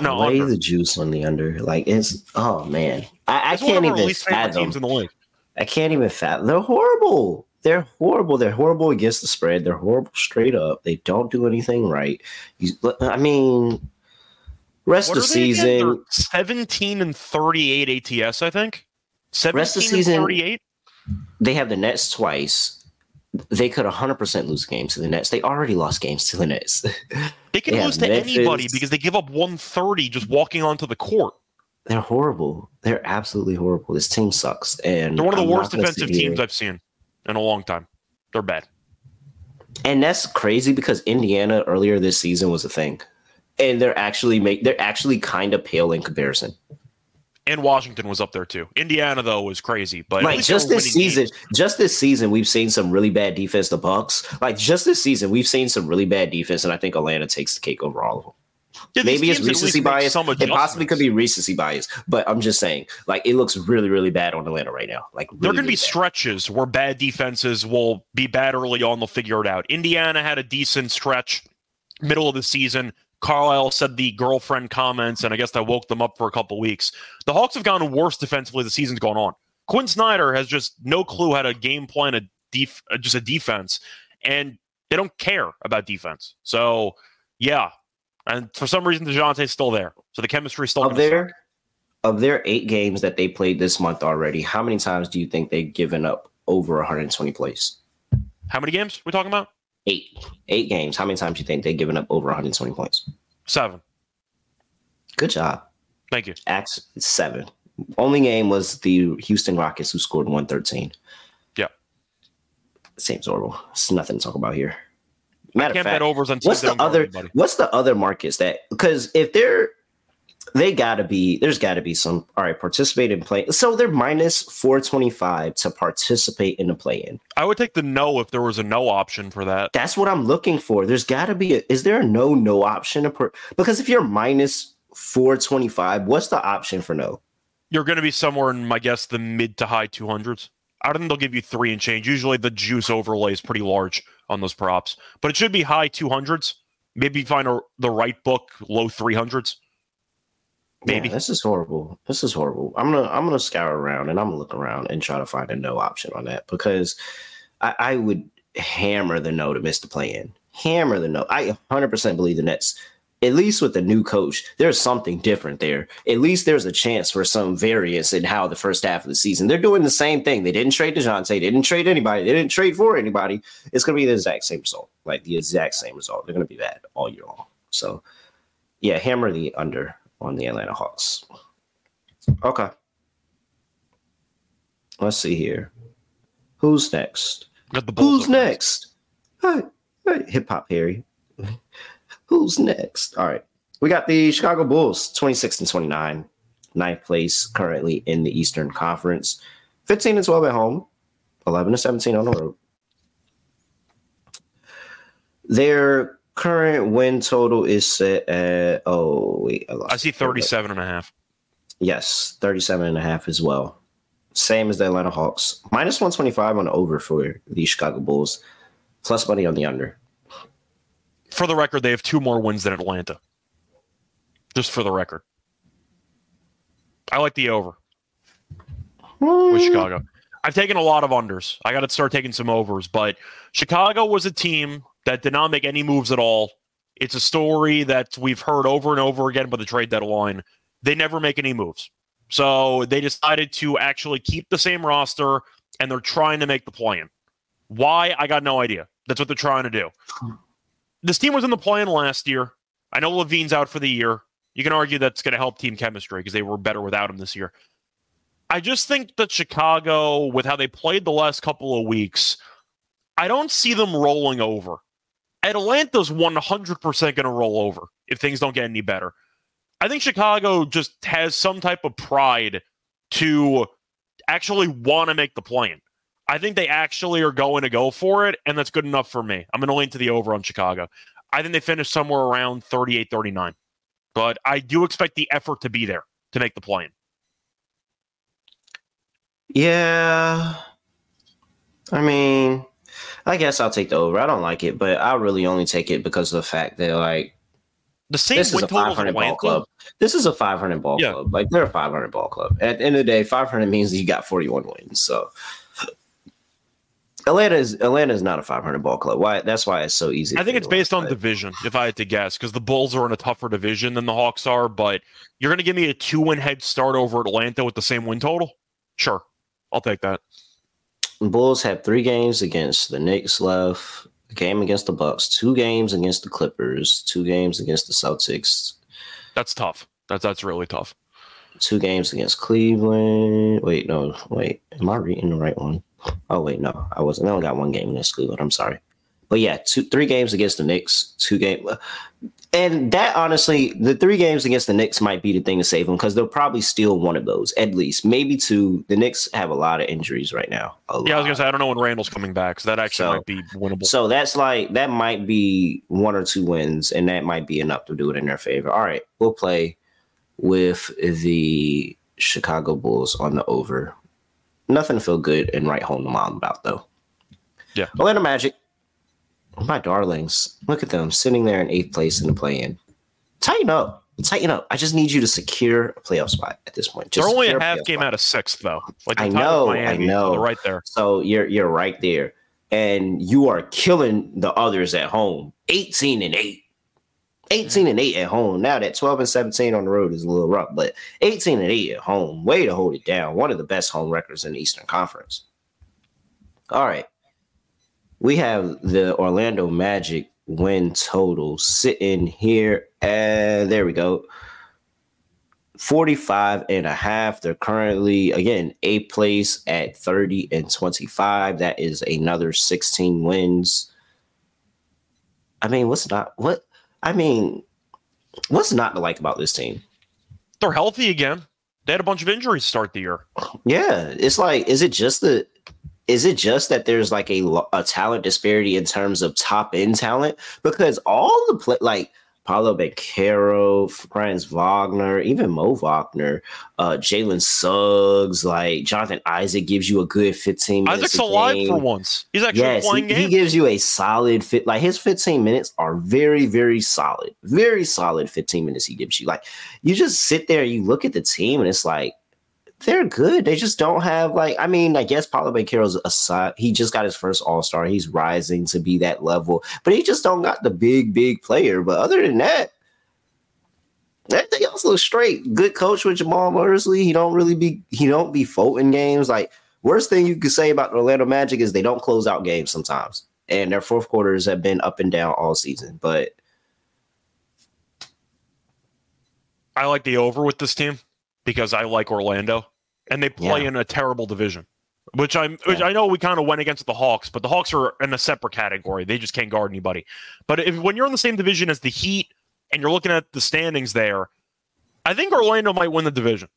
No, Lay under. the juice on the under. Like it's oh man. I, I can't even fathom. teams in the league. I can't even fathom. They're horrible. They're horrible. They're horrible against the spread. They're horrible straight up. They don't do anything right. You, I mean, rest What of the they season. 17 and 38 ATS, I think. 17 Rest of and season- 38? they have the Nets twice. They could 100% lose games to the Nets. They already lost games to the Nets. They can Yeah, lose to Memphis- anybody because they give up 130 just walking onto the court. They're horrible. They're absolutely horrible. This team sucks. And They're one of the I'm worst defensive teams I've seen in a long time. They're bad. And that's crazy because Indiana earlier this season was a thing. And they're actually make they're actually kind of pale in comparison. And Washington was up there too. Indiana though was crazy, but like just this season, games. just this season, we've seen some really bad defense. The Bucks, like just this season, we've seen some really bad defense, and I think Atlanta takes the cake over all of them. Yeah, Maybe it's teams at least recency bias. It possibly could be recency bias, but I'm just saying, like it looks really, really bad on Atlanta right now. Like There really, can be bad. stretches where bad defenses will be bad early on. They'll figure it out. Indiana had a decent stretch middle of the season. Carlisle said the girlfriend comments, and I guess that woke them up for a couple weeks. The Hawks have gotten worse defensively as the season's gone on. Quinn Snyder has just no clue how to game plan a def- uh, just a defense, and they don't care about defense. So, yeah. And for some reason, DeJounte's still there. So the chemistry still gonna suck. of their eight games that they played this month already. How many times do you think they've given up over 120 plays? How many games we talking about? Eight, eight games. How many times do you think they've given up over 120 points? Seven. Good job. Thank you. Act seven. Only game was the Houston Rockets who scored 113. Yeah. Seems horrible. It's nothing to talk about here. Matter of Can't fact, bet overs on what's the other anybody. what's the other markets that because if they're they gotta be there's gotta be some all right participate in play so they're minus 425 to participate in the play-in I would take the no if there was a no option for that. that's what i'm looking for there's gotta be a, is there a no no option to per, because if you're minus 425 what's the option for no You're going to be somewhere in, my guess, the mid to high 200s. I don't think they'll give you three and change. Usually the juice overlay is pretty large on those props, but it should be high 200s. Maybe find a, the right book, low 300s. Maybe. Yeah, this is horrible this is horrible i'm gonna i'm gonna scour around and i'm gonna look around and try to find a no option on that because i, I would hammer the no to miss the play-in hammer the no i 100% believe the nets at least with the new coach, there's something different there. At least there's a chance for some variance in how the first half of the season. They're doing the same thing. They didn't trade DeJounte, they didn't trade anybody, they didn't trade for anybody. It's gonna be the exact same result. Like the exact same result. They're gonna be bad all year long. So yeah, hammer the under on the Atlanta Hawks. Okay. Let's see here. Who's next? Who's next? Hey, hey, hip hop Harry. Who's next? All right. We got the Chicago Bulls, 26 and 29, ninth place currently in the Eastern Conference, 15 and 12 at home, 11 and 17 on the road. Their current win total is set at, oh, wait. lost I see it. 37 and a half. Yes, 37 and a half as well. Same as the Atlanta Hawks. Minus 125 on over for the Chicago Bulls. Plus money on the under. For the record, they have two more wins than Atlanta. Just for the record. I like the over with hmm. Chicago. I've taken a lot of unders. I got to start taking some overs, but Chicago was a team that did not make any moves at all. It's a story that we've heard over and over again by the trade deadline. They never make any moves. So they decided to actually keep the same roster and they're trying to make the play in. Why? I got no idea. That's what they're trying to do. This team was in the plan last year. I know LaVine's out for the year. You can argue that's going to help team chemistry because they were better without him this year. I just think that Chicago, with how they played the last couple of weeks, I don't see them rolling over. Atlanta's 100% going to roll over if things don't get any better. I think Chicago just has some type of pride to actually want to make the play-in. I think they actually are going to go for it, and that's good enough for me. I'm going to lean to the over on Chicago. I think they finish somewhere around 38 39. But I do expect the effort to be there to make the play-in. Yeah. I mean, I guess I'll take the over. I don't like it, but I really only take it because of the fact that like The same this is a 500 ball club. This is a 500 ball Yeah. club. Like they're a 500 ball club. At the end of the day, 500 means you got 41 wins. So Atlanta is Atlanta is not a 500 ball club. Why? That's why it's so easy. I think it's based on division, if I had to guess, because the Bulls are in a tougher division than the Hawks are. But you're going to give me a two-win head start over Atlanta with the same win total? Sure, I'll take that. Bulls have three games against the Knicks left, a game against the Bucks, two games against the Clippers, two games against the Celtics, That's tough. That's that's really tough. two games against Cleveland. Wait, no, wait. Am I reading the right one? Oh wait, no, I wasn't. I only got one game against Cleveland. I'm sorry. But yeah, two three games against the Knicks, two game and that honestly, the three games against the Knicks might be the thing to save them because they'll probably steal one of those at least, maybe two. The Knicks have a lot of injuries right now. Yeah, I was gonna say I don't know when Randle's coming back, so that actually So- might be winnable. So that's like that might be one or two wins, and that might be enough to do it in their favor. All right, we'll play with the Chicago Bulls on the over. Nothing to feel good and right home to mom about though. Yeah. Orlando Magic, oh, my darlings, look at them sitting there in eighth place in the play-in. Tighten up, tighten up. I just need you to secure a playoff spot at this point. They're only a half game spot. out of sixth, though. Like I they're tied with know, I Miami, so know. right there. So you're you're right there, and you are killing the others at home. Eighteen and eight. 18 and 8 at home. Now that 12 and 17 on the road is a little rough, but 18 and 8 at home, way to hold it down. One of the best home records in the Eastern Conference. All right. We have the Orlando Magic win total sitting here. And there we go. 45 and a half. They're currently, again, eighth place at 30 and 25. That is another 16 wins. I mean, what's not what I mean, what's not to like about this team? They're healthy again. They had a bunch of injuries start the year. Yeah, it's like, is it just the is it just that there's like a, a talent disparity in terms of top end talent? Because all the play, like Paolo Banchero, Franz Wagner, even Mo Wagner, uh, Jalen Suggs, like Jonathan Isaac gives you a good 15 minutes. Isaac's alive for once. He's actually Yes, he, playing he games. gives you a solid fit. Like his 15 minutes are very, very solid. Very solid 15 minutes he gives you. Like you just sit there, you look at the team, and it's like they're good. They just don't have like. I mean, I guess Paolo Banchero's aside. He just got his first All Star. He's rising to be that level, but he just don't got the big, big player. But other than that. Everything else looks straight. Good coach with Jamahl Mosley. He don't really be he don't be folding games. Like worst thing you could say about the Orlando Magic is they don't close out games sometimes, and their fourth quarters have been up and down all season. But I like the over with this team because I like Orlando, and they play Yeah. in a terrible division. Which I'm, which Yeah. I know we kind of went against the Hawks, but the Hawks are in a separate category. They just can't guard anybody. But if when you're in the same division as the Heat and you're looking at the standings there, I think Orlando might win the division.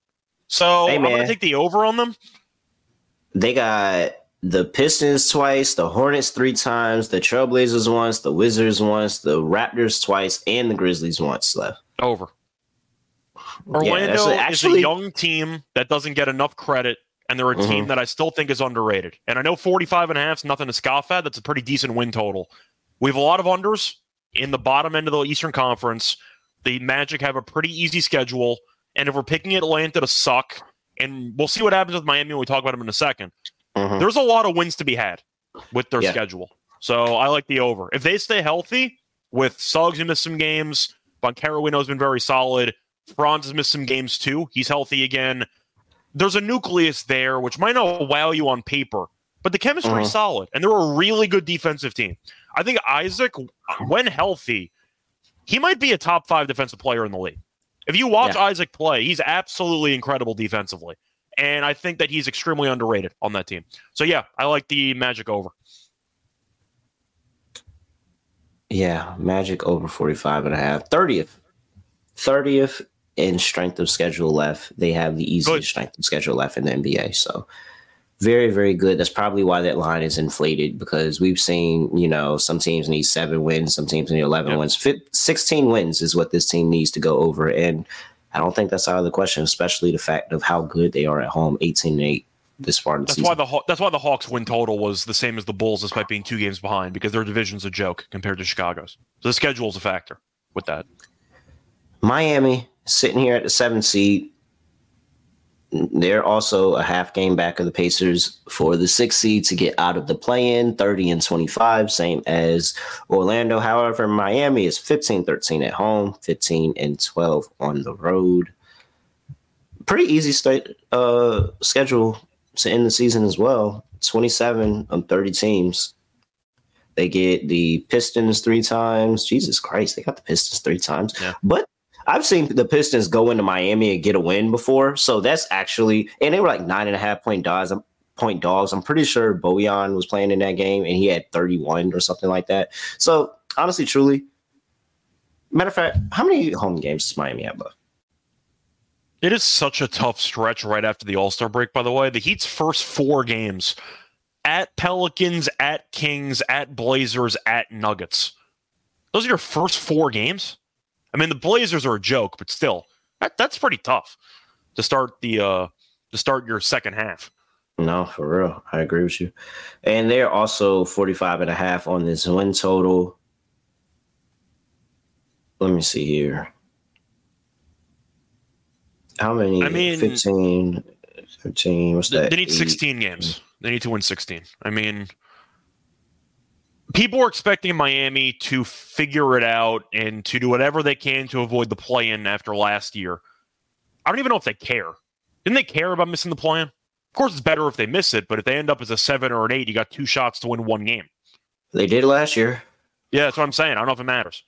So Hey, I'm to take the over on them. they got the Pistons twice, the Hornets three times, the Trailblazers once, the Wizards once, the Raptors twice, and the Grizzlies once left. Over. Yeah, Orlando that's is a young team that doesn't get enough credit, and they're a team Mhm. that I still think is underrated. And I know 45 and a half is nothing to scoff at. That's a pretty decent win total. We have a lot of unders in the bottom end of the Eastern Conference. The Magic have a pretty easy schedule. And if we're picking Atlanta to suck, and we'll see what happens with Miami when we talk about them in a second, Mhm. there's a lot of wins to be had with their Yeah. schedule. So I like the over. If they stay healthy, with Suggs, who missed some games, Banchero, we know, has been very solid. Franz has missed some games too. He's healthy again. There's a nucleus there, which might not wow you on paper, but the chemistry is Mhm. solid, and they're a really good defensive team. I think Isaac, when healthy, he might be a top five defensive player in the league. If you watch Isaac play, he's absolutely incredible defensively. And I think that he's extremely underrated on that team. So yeah, I like the Magic over. Yeah, Magic over 45 and a half. 30th. 30th in strength of schedule left. They have the easiest Good. strength of schedule left in the NBA. So very, very good. That's probably why that line is inflated because we've seen, you know, some teams need seven wins, some teams need 11 Yep. wins. Fif 16 wins is what this team needs to go over. And I don't think that's out of the question, especially the fact of how good they are at home, 18 and 8 this far in the That's season. why the that's why the Hawks win total was the same as the Bulls, despite being two games behind, because their division's a joke compared to Chicago's. So the schedule's a factor with that. Miami sitting here at the seventh seed. They're also a half game back of the Pacers for the sixth seed to get out of the play in 30 and 25, same as Orlando. However, Miami is 15 13 at home, 15 and 12 on the road. Pretty easy state, uh, schedule to end the season as well 27 on 30 teams. They get the Pistons three times. Jesus Christ, they got the Pistons three times. Yeah. But I've seen the Pistons go into Miami and get a win before, so that's actually and they were like nine and a half point dogs. Um, point dogs. I'm pretty sure Bojan was playing in that game and he had 31 or something like that. So honestly, truly, matter of fact, how many home games does Miami have left? It is such a tough stretch right after the All Star break, by the way. The Heat's first four games at Pelicans, at Kings, at Blazers, at Nuggets. Those are your first four games? I mean, the Blazers are a joke, but still, that, that's pretty tough to start the uh to start your second half. No, for real. I agree with you. And they're also 45 and a half on this win total. Let me see here. How many? I mean- 15, 15. What's that? they need Eight. 16 games. They need to win 16. I mean, people are expecting Miami to figure it out and to do whatever they can to avoid the play in after last year. I don't even know if they care. Didn't they care about missing the play in? Of course, it's better if they miss it, but if they end up as a seven or an eight, you got two shots to win one game. They did last year. Yeah, that's what I'm saying. I don't know if it matters.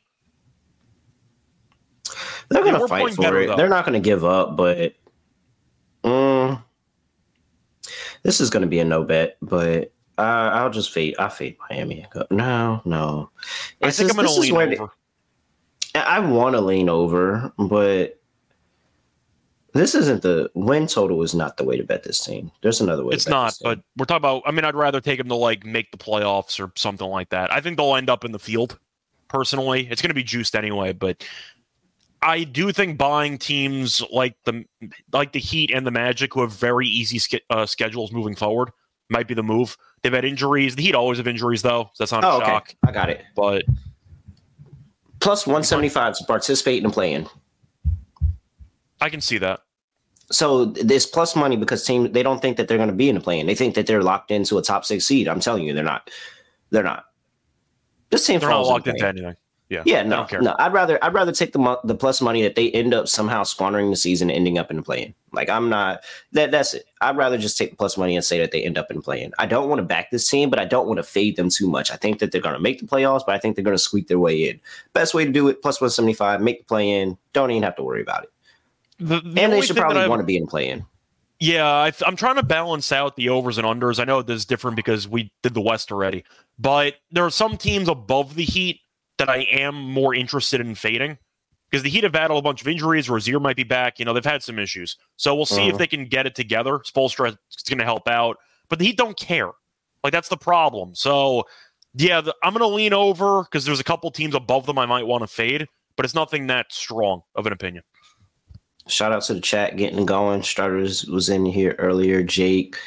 They're going to fight for better, it. though. They're not going to give up, but mm, this is going to be a no bet. But uh, I'll just fade. I fade Miami. No, no. I It's think just- I'm gonna lean where they- over. I want to lean over, but this isn't the win total is not the way to bet this team. There's another way. It's to bet not, this team. but we're talking about. I mean, I'd rather take them to like make the playoffs or something like that. I think they'll end up in the field. Personally, it's going to be juiced anyway. But I do think buying teams like the like the Heat and the Magic, who have very easy ske- uh, schedules moving forward, might be the move. They've had injuries. The Heat always have injuries, though. So that's not oh, a okay, shock. I got it. But Plus 175 to participate in the play-in. I can see that. So this plus money because team they don't think that they're going to be in the play-in. They think that they're locked into a top six seed. I'm telling you, they're not. They're not. This team They're not in locked into anything. Yeah. Yeah, no, no. I'd rather I'd rather take the mo- the plus money that they end up somehow squandering the season, and ending up in the play-in. Like I'm not that. That's it. I'd rather just take the plus money and say that they end up in the play-in. I don't want to back this team, but I don't want to fade them too much. I think that they're going to make the playoffs, but I think they're going to squeak their way in. Best way to do it: plus one seventy five, make the play-in. Don't even have to worry about it. The, the And they should probably want to be in play-in. Yeah, I, I'm trying to balance out the overs and unders. I know this is different because we did the West already, but there are some teams above the Heat that I am more interested in fading because the Heat have battled a bunch of injuries. Rozier might be back. You know, they've had some issues. So we'll see if Mhm. they can get it together. Spoelstra is going to help out, but the Heat don't care. Like, that's the problem. So, yeah, the, I'm going to lean over because there's a couple teams above them I might want to fade, but it's nothing that strong of an opinion. Shout out to the chat getting going. Starters was in here earlier. Jake,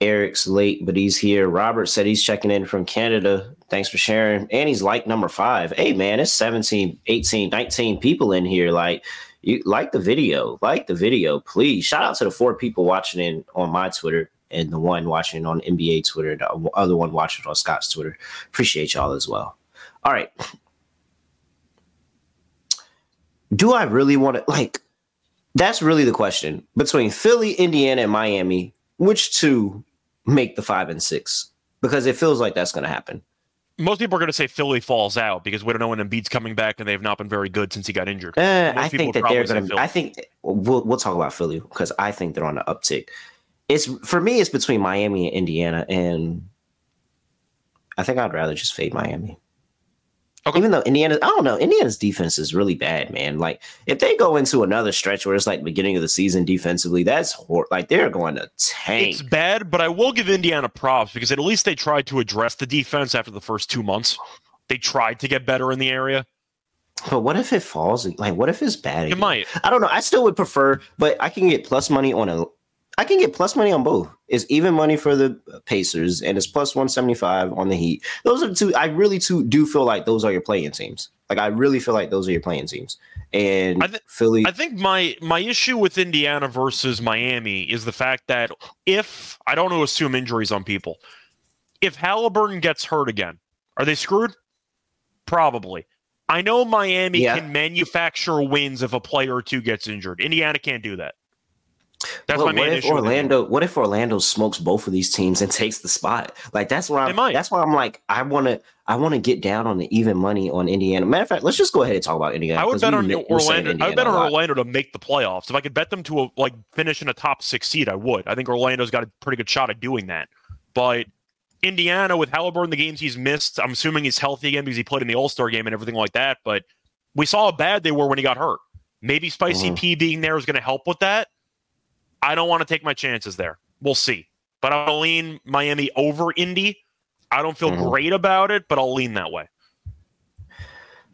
Eric's late, but he's here. Robert said he's checking in from Canada. Thanks for sharing. And he's like number five. Hey, man, it's 17, 18, 19 people in here. Like, you like the video. Like the video, please. Shout out to the four people watching in on my Twitter and the one watching on NBA Twitter, the other one watching on Scott's Twitter. Appreciate y'all as well. All right. Do I really want to like that's really the question between Philly, Indiana, and Miami. Which two make the five and six? Because it feels like that's going to happen. most people are going to say Philly falls out because we don't know when Embiid's coming back and they've not been very good since he got injured. Eh, most I think that they're going to. I think we'll we'll talk about Philly because I think they're on the uptick. It's for me. It's between Miami and Indiana, and I think I'd rather just fade Miami. Okay. Even though Indiana, I don't know, Indiana's defense is really bad, man. Like if they go into another stretch where it's like beginning of the season defensively, that's hor- like they're going to tank. It's bad, but I will give Indiana props because at least they tried to address the defense after the first two months. They tried to get better in the area. But what if it falls? Like, what if it's bad? Again? It might. I don't know. I still would prefer, but I can get plus money on a. I can get plus money on both. It's even money for the Pacers, and it's plus one seventy five on the Heat. Those are the two. I really too do feel like those are your playing teams. Like I really feel like those are your playing teams. And I th- Philly. I think my my issue with Indiana versus Miami is the fact that if I don't want to assume injuries on people, if Halliburton gets hurt again, are they screwed? Probably. I know Miami yeah. can manufacture wins if a player or two gets injured. Indiana can't do that. That's well, my main what if issue. Orlando, what if Orlando smokes both of these teams and takes the spot? Like that's why I'm. That's why I'm like I want to. I want to get down on the even money on Indiana. Matter of fact, let's just go ahead and talk about Indiana. I would bet on Orlando. I would bet on Orlando to make the playoffs. If I could bet them to a, like finish in a top six seed, I would. I think Orlando's got a pretty good shot at doing that. But Indiana with Halliburton, the games he's missed, I'm assuming he's healthy again because he played in the All Star game and everything like that. But we saw how bad they were when he got hurt. Maybe Spicy mm-hmm. P being there is going to help with that. I don't want to take my chances there. We'll see. But I'll lean Miami over Indy. I don't feel mm-hmm. great about it, but I'll lean that way.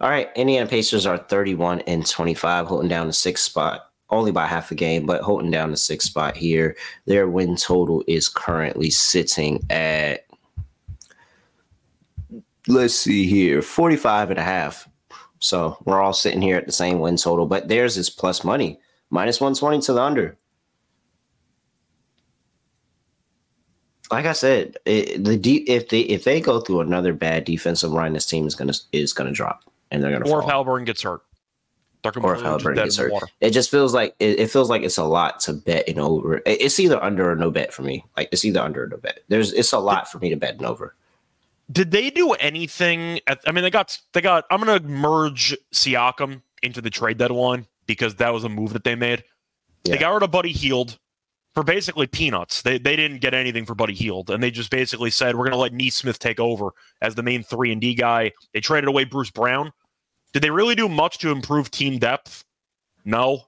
All right. Indiana Pacers are 31 and 25, holding down the sixth spot only by half a game, but holding down the sixth spot here. Their win total is currently sitting at let's see here 45 and a half so we're all sitting here at the same win total but theirs is plus money minus 120 to the under like i said it, the de- if they if they go through another bad defensive run this team is gonna is gonna drop and they're gonna or fall. if Halliburton gets hurt or if Halliburton gets hurt. It just feels like it, it, feels like it's a lot to bet in over. It's either under or no bet for me. Like it's either under or no bet. There's it's a lot for me to bet and over. Did they do anything? At, I mean, they got they got. I'm gonna merge Siakam into the trade deadline because that was a move that they made. Yeah. They got rid of Buddy Hield for basically peanuts. They they didn't get anything for Buddy Hield, and they just basically said we're gonna let Nesmith take over as the main three and D guy. They traded away Bruce Brown. Did they really do much to improve team depth? No,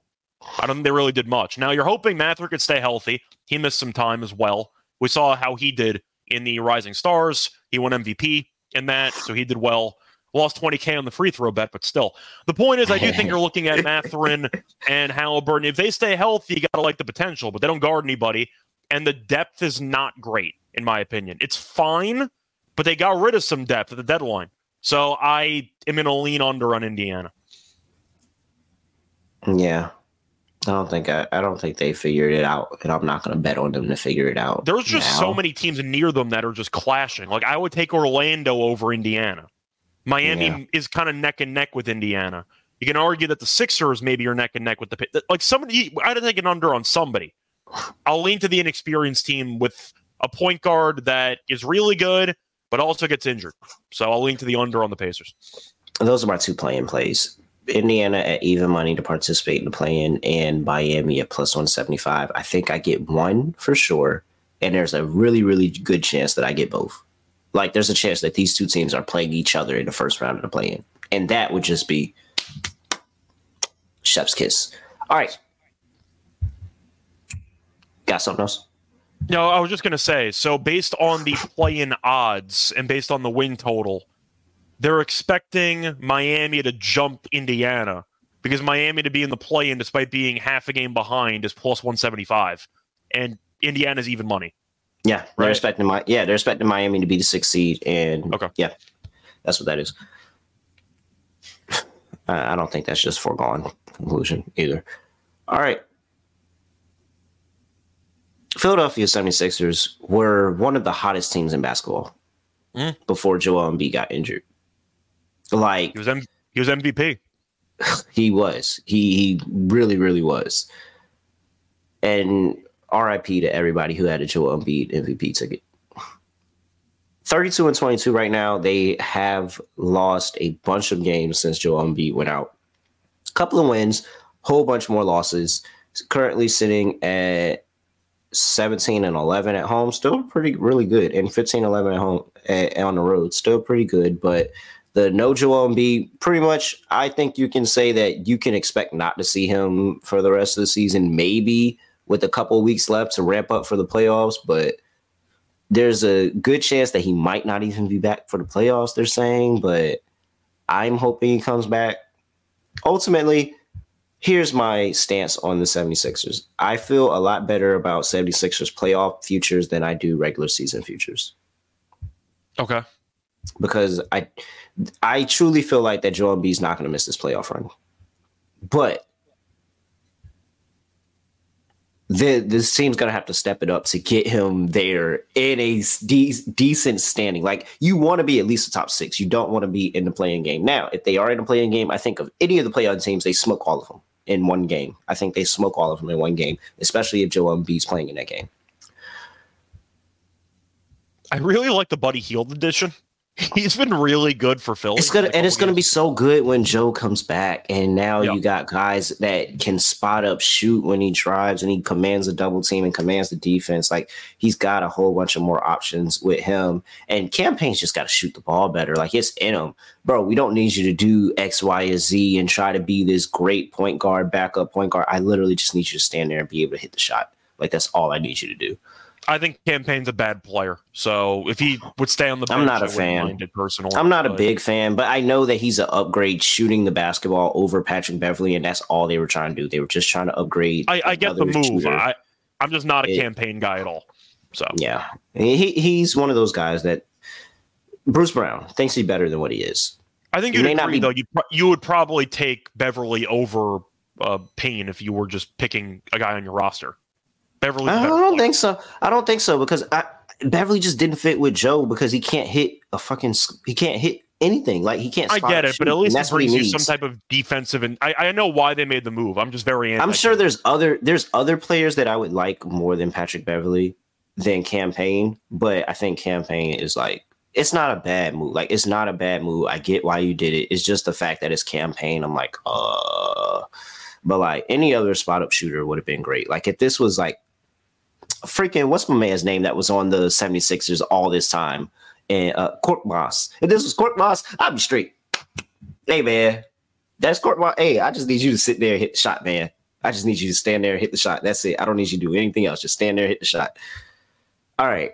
I don't think they really did much. Now you're hoping Mather could stay healthy. He missed some time as well. We saw how he did in the Rising Stars. He won MVP in that, so he did well. Lost 20K on the free throw bet, but still. The point is, I do think you're looking at Mathurin and Halliburton. If they stay healthy, you got to like the potential, but they don't guard anybody. And the depth is not great, in my opinion. It's fine, but they got rid of some depth at the deadline. So I am going to lean under on Indiana. Yeah. I don't think I, I don't think they figured it out, and I'm not going to bet on them to figure it out. There's just now. so many teams near them that are just clashing. Like I would take Orlando over Indiana. Miami yeah. is kind of neck and neck with Indiana. You can argue that the Sixers maybe are neck and neck with the like somebody. I'd take an under on somebody. I'll lean to the inexperienced team with a point guard that is really good, but also gets injured. So I'll lean to the under on the Pacers. Those are my two playing plays. Indiana at even money to participate in the play-in and Miami at plus 175. I think I get one for sure. And there's a really, really good chance that I get both. Like there's a chance that these two teams are playing each other in the first round of the play-in. And that would just be chef's kiss. All right. Got something else? No, I was just gonna say, so based on the play-in odds and based on the win total, they're expecting Miami to jump Indiana because Miami to be in the play in despite being half a game behind is plus 175 and Indiana's even money. Yeah, they're right? expecting my yeah, they're expecting Miami to be the sixth seed and okay. yeah. That's what that is. I don't think that's just foregone conclusion either. All right. Philadelphia 76ers were one of the hottest teams in basketball mm. before Joel Embiid got injured. Like he was M- he was MVP. He was. He he really really was. And RIP to everybody who had a Joel Embiid MVP ticket. 32 and 22 right now. They have lost a bunch of games since Joel Embiid went out. A couple of wins, whole bunch more losses. Currently sitting at 17 and 11 at home, still pretty really good, and 15 11 at home at, on the road, still pretty good. But the no Joel Embiid, pretty much, I think you can say that you can expect not to see him for the rest of the season, maybe with a couple weeks left to ramp up for the playoffs. But there's a good chance that he might not even be back for the playoffs, they're saying. But I'm hoping he comes back. Ultimately, here's my stance on the 76ers. I feel a lot better about 76ers playoff futures than I do regular season futures. Okay. Because I I truly feel like that Joel Embiid's not going to miss this playoff run. But the this team's gonna have to step it up to get him there in a de- decent standing. Like you want to be at least the top six. You don't want to be in the playing game. Now, if they are in the playing game, I think of any of the playoff teams, they smoke all of them in one game. I think they smoke all of them in one game, especially if Joel Embiid's playing in that game. I really like the Buddy Hield edition. He's been really good for Philly. It's gonna and it's gonna be so good when Joe comes back. And now yep. you got guys that can spot up, shoot when he drives, and he commands a double team and commands the defense. Like he's got a whole bunch of more options with him. And Cam Payne's just got to shoot the ball better. Like it's in him, bro. We don't need you to do X, Y, and Z and try to be this great point guard, backup point guard. I literally just need you to stand there and be able to hit the shot. Like that's all I need you to do. I think Cam Payne's a bad player. So if he would stay on the bench, I'm not a fan. Personally, I'm not but. a big fan, but I know that he's an upgrade shooting the basketball over Patrick Beverley, and that's all they were trying to do. They were just trying to upgrade. I, I get the move. I, I'm just not a it, Cam Payne guy at all. So yeah, he he's one of those guys that Bruce Brown thinks he's better than what he is. I think you'd agree, be, though. You you would probably take Beverley over uh, Payne if you were just picking a guy on your roster. Beverley. I don't think so. I don't think so because I, Beverley just didn't fit with Joe because he can't hit a fucking. He can't hit anything. Like he can't. I get it, but at least it brings you some type of defensive. And I, I know why they made the move. I'm just very. I'm sure there's other there's other players that I would like more than Patrick Beverley than Cam Payne, but I think Cam Payne is like it's not a bad move. Like it's not a bad move. I get why you did it. It's just the fact that it's Cam Payne. I'm like, uh. But like any other spot up shooter would have been great. Like if this was like freaking what's my man's name that was on the 76ers all this time? And uh Korkmaz. If this was Korkmaz, I'd be straight. Hey man, that's Korkmaz. Hey, I just need you to sit there and hit the shot, man. I just need you to stand there and hit the shot. That's it. I don't need you to do anything else. Just stand there, hit the shot. All right.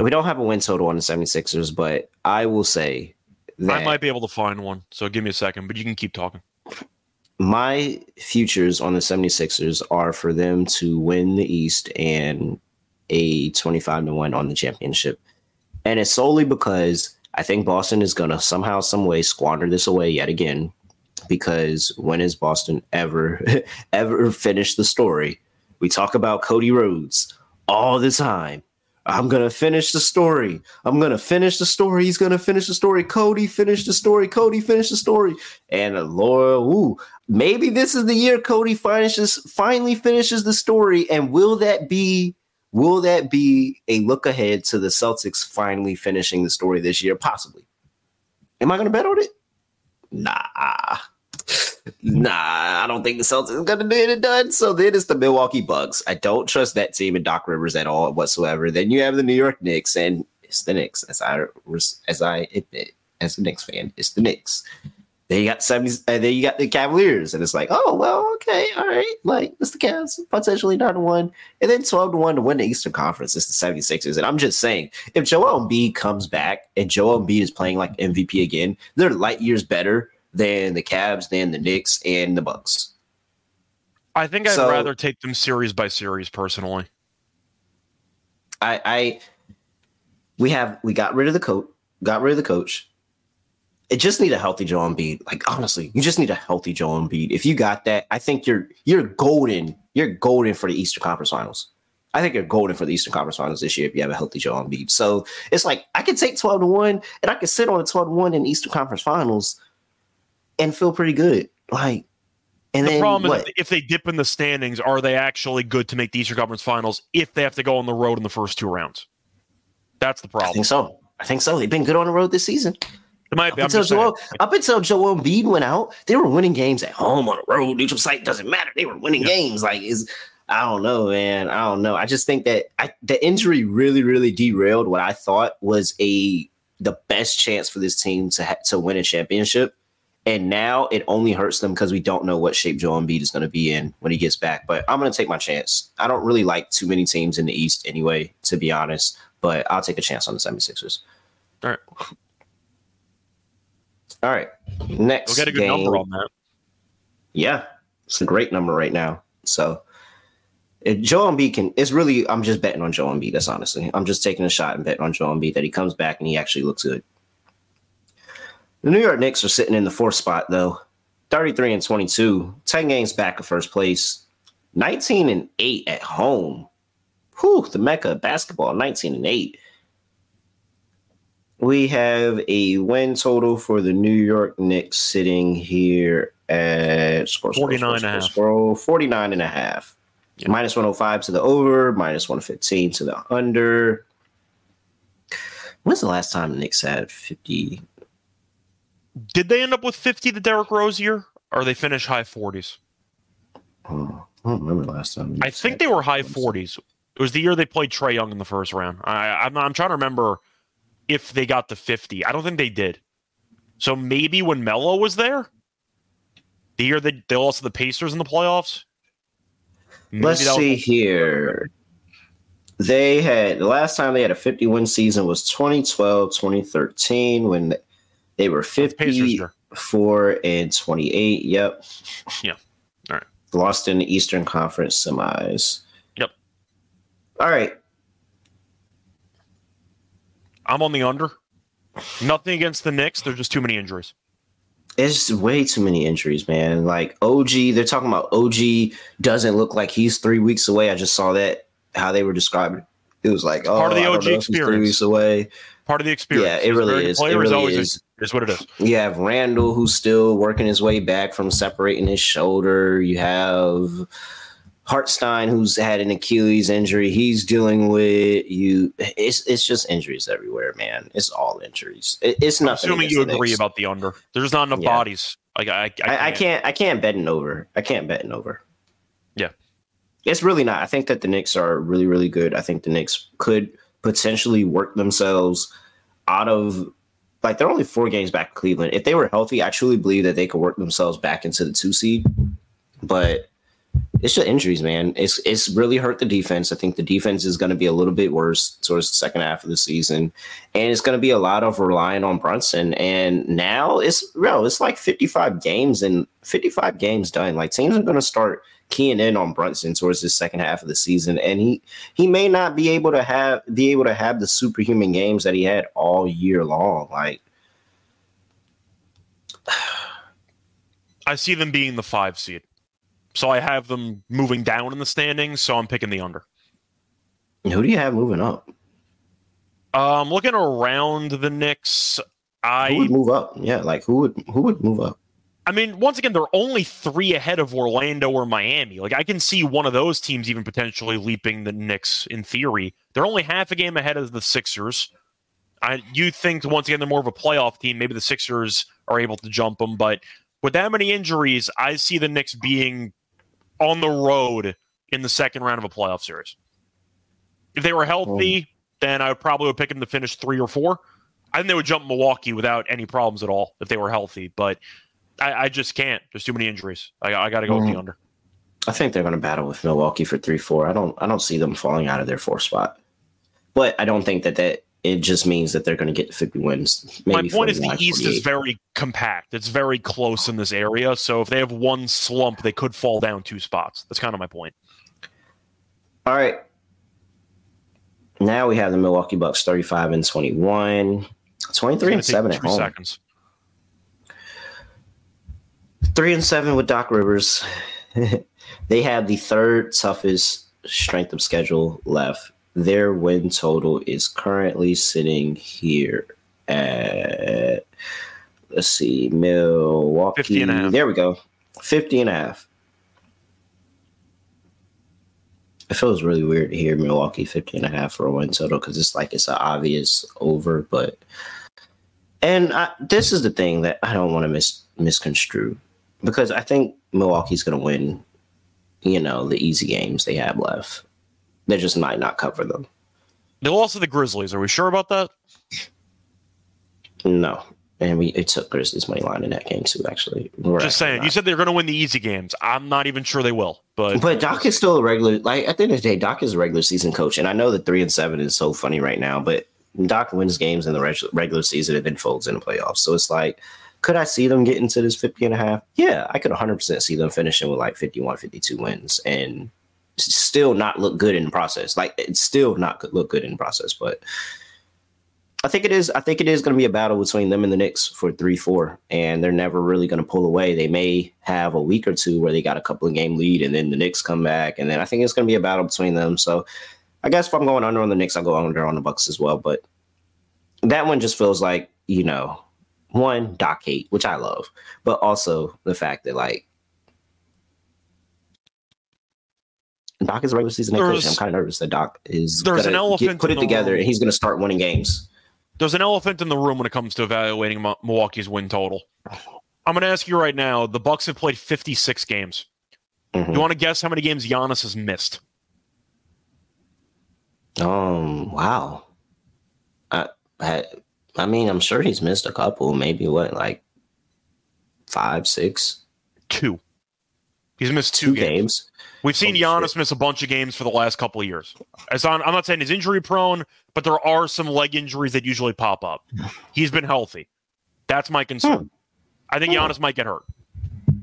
We don't have a win total on the 76ers, but I will say that I might be able to find one. So give me a second, but you can keep talking my futures on the 76ers are for them to win the East and a 25 to 1 on the championship. And it's solely because I think Boston is going to somehow, some way squander this away yet again. Because when has Boston ever, ever finished the story? We talk about Cody Rhodes all the time. I'm gonna finish the story. I'm gonna finish the story. He's gonna finish the story. Cody finish the story. Cody finish the story. And Laura, ooh, maybe this is the year Cody finishes finally finishes the story. And will that be will that be a look ahead to the Celtics finally finishing the story this year? Possibly. Am I gonna bet on it? Nah. Nah, I don't think the Celtics are gonna get it done. So then it's the Milwaukee Bucks. I don't trust that team and Doc Rivers at all whatsoever. Then you have the New York Knicks, and it's the Knicks. As I as I admit, as a Knicks fan, it's the Knicks. Then you got 70s, and then you got the Cavaliers, and it's like, oh well, okay, all right, like it's the Cavs potentially nine to one, and then 12 to one to win the Eastern Conference. It's the 76ers. And I'm just saying, if Joel Embiid comes back and Joel Embiid is playing like MVP again, they're light years better than the Cavs, than the Knicks, and the Bucks. I think I'd so, rather take them series by series personally. I, I, we have we got rid of the coach, got rid of the coach. It just need a healthy Joel Embiid. Like honestly, you just need a healthy Joel Embiid. If you got that, I think you're you're golden. You're golden for the Eastern Conference Finals. I think you're golden for the Eastern Conference Finals this year if you have a healthy Joel Embiid. So it's like I could take twelve to one, and I could sit on a twelve to one in Eastern Conference Finals and feel pretty good. Like, and the then, problem what? is if they dip in the standings, are they actually good to make the Eastern Conference Finals if they have to go on the road in the first two rounds? That's the problem. I think so. I think so. They've been good on the road this season. It might be. Up until, Joel, up until Joel Embiid went out, they were winning games at home on the road. Neutral site doesn't matter. They were winning yeah. games. Like is I don't know, man. I don't know. I just think that I, the injury really, really derailed what I thought was a the best chance for this team to ha- to win a championship. And now it only hurts them because we don't know what shape Joel Embiid is going to be in when he gets back. But I'm going to take my chance. I don't really like too many teams in the East anyway, to be honest. But I'll take a chance on the 76ers. All right. All right. Next. We'll get a good game. number on that. Yeah, it's a great number right now. So if Joel Embiid can, it's really I'm just betting on Joel Embiid. That's honestly, I'm just taking a shot and betting on Joel Embiid that he comes back and he actually looks good. The New York Knicks are sitting in the fourth spot though, 33 and 22, 10 games back of first place, 19 and 8 at home. Whew, the Mecca of basketball, 19 and 8. We have a win total for the New York Knicks sitting here at score, score, 49 score, and a score, half. score, 49 and a half. Yeah. Minus 105 to the over, minus 115 to the under. When's the last time the Knicks had 50? Did they end up with 50 the Derrick Rose year? Or they finish high 40s? Oh, I don't remember last time. I think they were high 40s. It was the year they played Trae Young in the first round. I, I'm, I'm trying to remember if they got to 50. I don't think they did. So maybe when Melo was there, the year they, they lost to the Pacers in the playoffs. Let's that was- see here. They had the last time they had a 50 win season was 2012, 2013 when they were Pacers 54 year. and 28. Yep. Yeah. All right. Lost in the Eastern Conference semis. Yep. All right. I'm on the under. Nothing against the Knicks. There's just too many injuries. It's way too many injuries, man. Like OG, they're talking about OG doesn't look like he's three weeks away. I just saw that how they were describing it. It was like, oh, part of the oh, OG if he's Three experience. weeks away. Part of the experience. Yeah, it really is. It really is. Is what it is. You have Randle who's still working his way back from separating his shoulder. You have Hartenstein who's had an Achilles injury. He's dealing with you. It's it's just injuries everywhere, man. It's all injuries. It, it's I'm nothing. assuming you agree about the under. There's not enough Yeah. bodies. Like I, I, I, I can't. I can't bet an over. I can't bet an over. Yeah. it's really not. I think that the Knicks are really, really good. I think the Knicks could potentially work themselves out of like they're only four games back. Cleveland. If they were healthy, I truly believe that they could work themselves back into the two seed. But it's just injuries, man. It's it's really hurt the defense. I think the defense is going to be a little bit worse towards the second half of the season, and it's going to be a lot of relying on Brunson. And now it's bro, it's like fifty five games and fifty five games done. Like teams are going to start keying in on Brunson towards the second half of the season, and he he may not be able to have be able to have the superhuman games that he had all year long. Like I see them being the five seed. So I have them moving down in the standings. So I'm picking the under. who do you have moving up? Um, looking around the Knicks, Who would move up? Yeah, like who would who would move up? I mean, once again, they're only three ahead of Orlando or Miami. Like I can see one of those teams even potentially leaping the Knicks in theory. They're only half a game ahead of the Sixers. I, you think once again they're more of a playoff team. Maybe the Sixers are able to jump them, but with that many injuries, I see the Knicks being on the road in the second round of a playoff series. If they were healthy, oh. then I would probably would pick them to finish three or four. I think they would jump Milwaukee without any problems at all if they were healthy, but I, I just can't. There's too many injuries. I, I got to go with Mhm. the under. I think they're going to battle with Milwaukee for three four. I don't I don't see them falling out of their four spot, but I don't think that that it just means that they're going to get 50 wins. Maybe My point is the East is very compact. It's very close in this area. So if they have one slump, they could fall down two spots. That's kind of my point. All right. Now we have the Milwaukee Bucks 35 and 21, 23 and 7 at home. seconds. 3 and 7 with Doc Rivers. they have the third toughest strength of schedule left. Their win total is currently sitting here at let's see, Milwaukee. 50 and a half. There we go. 50 and a half. It feels really weird to hear Milwaukee 50 and a half for a win total because it's like it's an obvious over, but and I, this is the thing that I don't want to mis misconstrue because I think Milwaukee's going to win, you know, the easy games they have left. They just might not cover them. They lost to the Grizzlies. Are we sure about that? No, and we it took Grizzlies money line in that game too. Actually, We're Just saying. not. You said they're going to win the easy games. I'm not even sure they will, but But Doc is still a regular. Like at the end of the day, Doc is a regular season coach, and I know that three and seven is so funny right now. But Doc wins games in the regular season and then folds in the playoffs. So it's like, could I see them getting to this 50 and a half? Yeah, I could 100 percent see them finishing with like 51, 52 wins, and still not look good in the process. Like it's still not look good in the process, but. I think it is. I think it is going to be a battle between them and the Knicks for three, four, and they're never really going to pull away. They may have a week or two where they got a couple of game lead, and then the Knicks come back, and then I think it's going to be a battle between them. So, I guess if I'm going under on the Knicks, I'll go under on the Bucks as well. But that one just feels like you know, one Doc hate, which I love, but also the fact that like Doc is a regular season. I'm kind of nervous that Doc is There's an elephant get, put it together, room. and he's going to start winning games. there's an elephant in the room when it comes to evaluating Milwaukee's win total. I'm going to ask you right now. The Bucks have played 56 games. Mhm. You want to guess how many games Giannis has missed? Um. Wow. I, I. I mean, I'm sure he's missed a couple. Maybe what, like five, six, Two. He's missed two, two games. games. We've seen Holy Giannis shit. miss a bunch of games for the last couple of years. As on, I'm not saying he's injury prone, but there are some leg injuries that usually pop up. He's been healthy. That's my concern. I think Hmm. Giannis might get hurt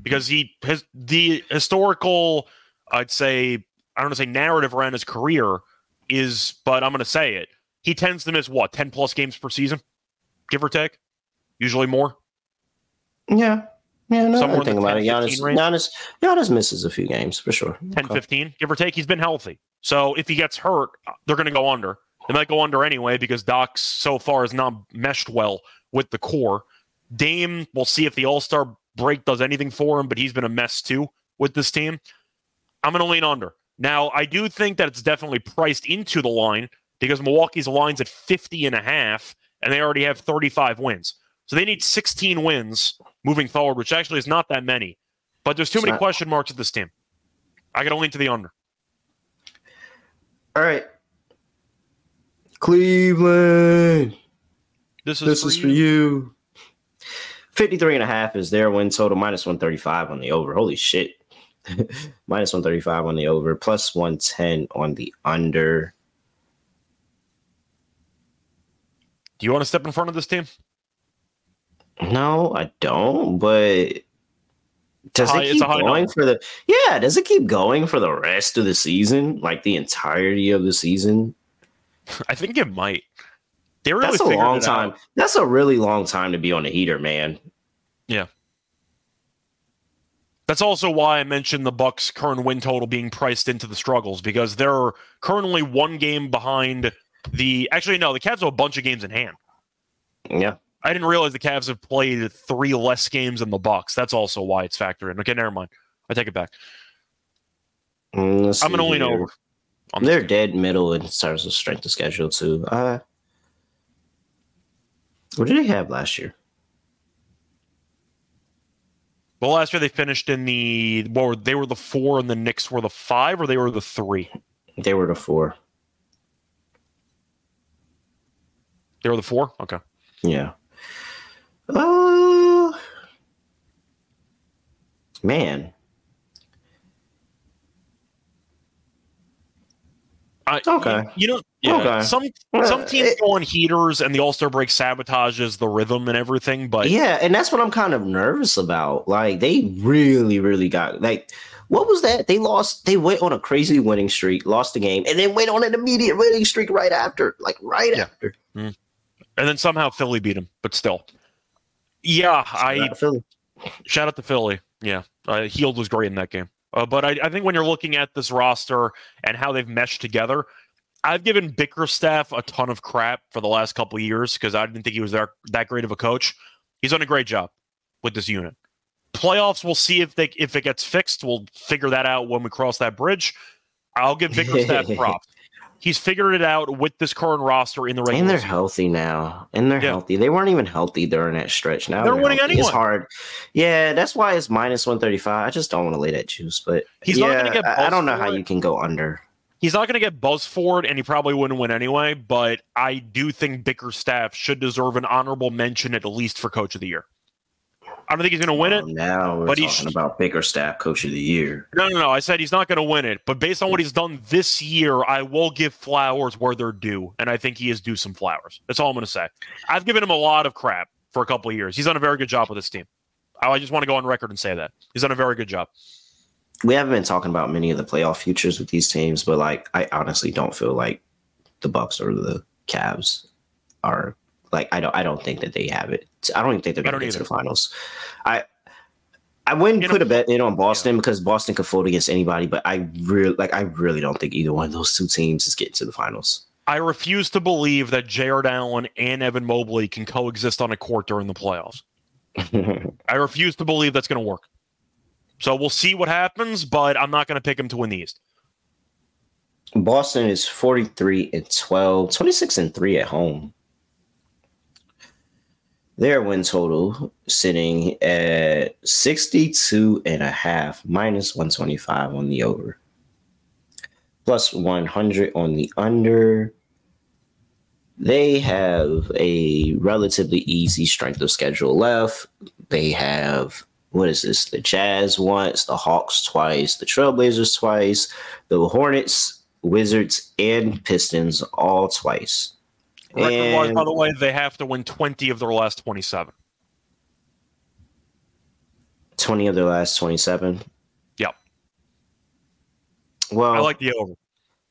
because he has the historical, I'd say, I don't want to say narrative around his career is, but I'm going to say it. He tends to miss what, 10 plus games per season, give or take? Usually more. Yeah. Yeah. No, Somewhere think about 10, it. Giannis, 15? Giannis, Giannis misses a few games for sure. 10, Okay. 15, give or take. He's been healthy. So if he gets hurt, they're going to go under. They might go under anyway because Doc so far has not meshed well with the core. Dame, we'll see if the All Star break does anything for him, but he's been a mess too with this team. I'm going to lean under. Now, I do think that it's definitely priced into the line because Milwaukee's line's at 50 and a half, and they already have 35 wins. So they need 16 wins moving forward, which actually is not that many. But there's too It's many not- question marks at this team. I got to lean to the under. All right. Cleveland. This is, This for, is you. for you. 53 and a half is their win total, minus 135 on the over. Holy shit. minus 135 on the over, plus 110 on the under. Do you want to step in front of this team? No, I don't, but does High- it keep going for the yeah, does it keep going for the rest of the season? Like the entirety of the season? I think it might. They really That's a long time. out. That's a really long time to be on a heater, man. Yeah. That's also why I mentioned the Bucks' current win total being priced into the struggles because they're currently one game behind the. Actually, no, the Cavs have a bunch of games in hand. Yeah. I didn't realize the Cavs have played three less games than the Bucks. That's also why it's factored in. Okay, never mind. I take it back. Mm, let's I'm gonna see lean here. over. on They're game. dead middle in terms of strength of schedule too. Uh, what did they have last year? Well, last year they finished in the. What were they were the four and the Knicks were the five, or they were the three. They were the four. They were the four. Okay. Yeah. Uh, man. I, Okay. You, you know, yeah. Okay. Some Uh, some teams it- go on heaters, and the All Star break sabotages the rhythm and everything. But yeah, and that's what I'm kind of nervous about. Like they really, really got like what was that? They lost. They went on a crazy winning streak, lost the game, and then went on an immediate winning streak right after. Like right Yeah. after. And then somehow Philly beat him, But still, yeah, I Philly. shout out to Philly. Yeah, uh, Hield was great in that game. Uh, but I, I think when you're looking at this roster and how they've meshed together, I've given Bickerstaff a ton of crap for the last couple of years because I didn't think he was that, that great of a coach. He's done a great job with this unit. Playoffs, we'll see if they if it gets fixed. We'll figure that out when we cross that bridge. I'll give Bickerstaff props. He's figured it out with this current roster in the regular And they're season. healthy now. And they're Yeah. healthy. They weren't even healthy during that stretch. Now They're winning healthy. It's hard. Yeah, that's why it's minus one thirty five. I just don't want to lay that juice. But He's not gonna get I, I don't know how it. you can go under. He's not going to get buzz for it, and he probably wouldn't win anyway. But I do think Bickerstaff should deserve an honorable mention at least for Coach of the Year. I don't think he's going to win it. Now we're but talking about Bickerstaff Coach of the Year. No, no, no. I said he's not going to win it, but based on what he's done this year, I will give flowers where they're due, and I think he is due some flowers. That's all I'm going to say. I've given him a lot of crap for a couple of years. He's done a very good job with this team. I just want to go on record and say that he's done a very good job. We haven't been talking about many of the playoff futures with these teams, but like I honestly don't feel like the Bucks or the Cavs are like I don't I don't think that they have it. I don't even think they're going to get to the finals. I I wouldn't You know- put a bet in on Boston because Boston could fold against anybody, but I really like I really don't think either one of those two teams is getting to the finals. I refuse to believe that Jarrett Allen and Evan Mobley can coexist on a court during the playoffs. I refuse to believe that's going to work. So we'll see what happens, but I'm not going to pick him to win the East. Boston is 43 and 12, 26 and 3 at home. Their win total sitting at 62 and a half, minus 125 on the over, plus 100 on the under. They have a relatively easy strength of schedule left. They have what is this? The Jazz once, the Hawks twice, the Trailblazers twice, the Hornets, Wizards, and Pistons all twice. Record wise, by the way, they have to win 20 of their last 27. 20 of their last 27. Yep. Well, I like the over.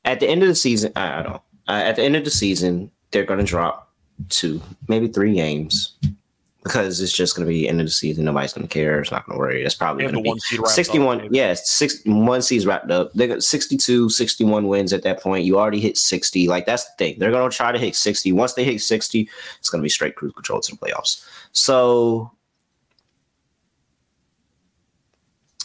at the end of the season, I, don't. Uh, at the end of the season, they're going to drop two, maybe three games because it's just going to be end of the season. Nobody's going to care. It's not going to worry. It's probably going to one be seed wrapped up, 61. maybe. yeah, six, one seed's wrapped up. They got 62, 61 wins at that point. You already hit 60. Like, that's the thing. They're going to try to hit 60. Once they hit 60, it's going to be straight cruise control to the playoffs. So,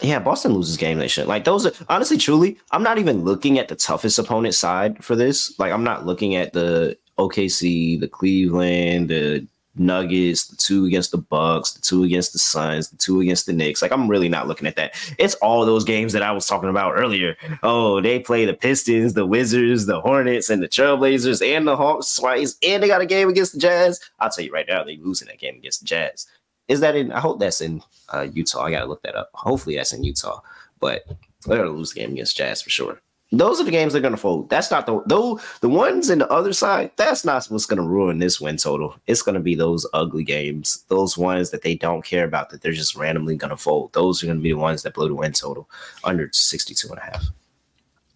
yeah, Boston loses game they should. Like those are honestly, truly, I'm not even looking at the toughest opponent side for this. Like I'm not looking at the OKC, the Cleveland, the Nuggets, the two against the Bucks, the two against the Suns, the two against the Knicks. Like I'm really not looking at that. It's all those games that I was talking about earlier. Oh, they play the Pistons, the Wizards, the Hornets, and the Trailblazers, and the Hawks twice, and they got a game against the Jazz. I'll tell you right now, they losing that game against the Jazz. Is that in? I hope that's in uh, Utah. I gotta look that up. Hopefully that's in Utah. But they're gonna lose the game against Jazz for sure. Those are the games they're gonna fold. That's not the though the ones in the other side. That's not what's gonna ruin this win total. It's gonna be those ugly games, those ones that they don't care about that they're just randomly gonna fold. Those are gonna be the ones that blow the win total under 62 and a half.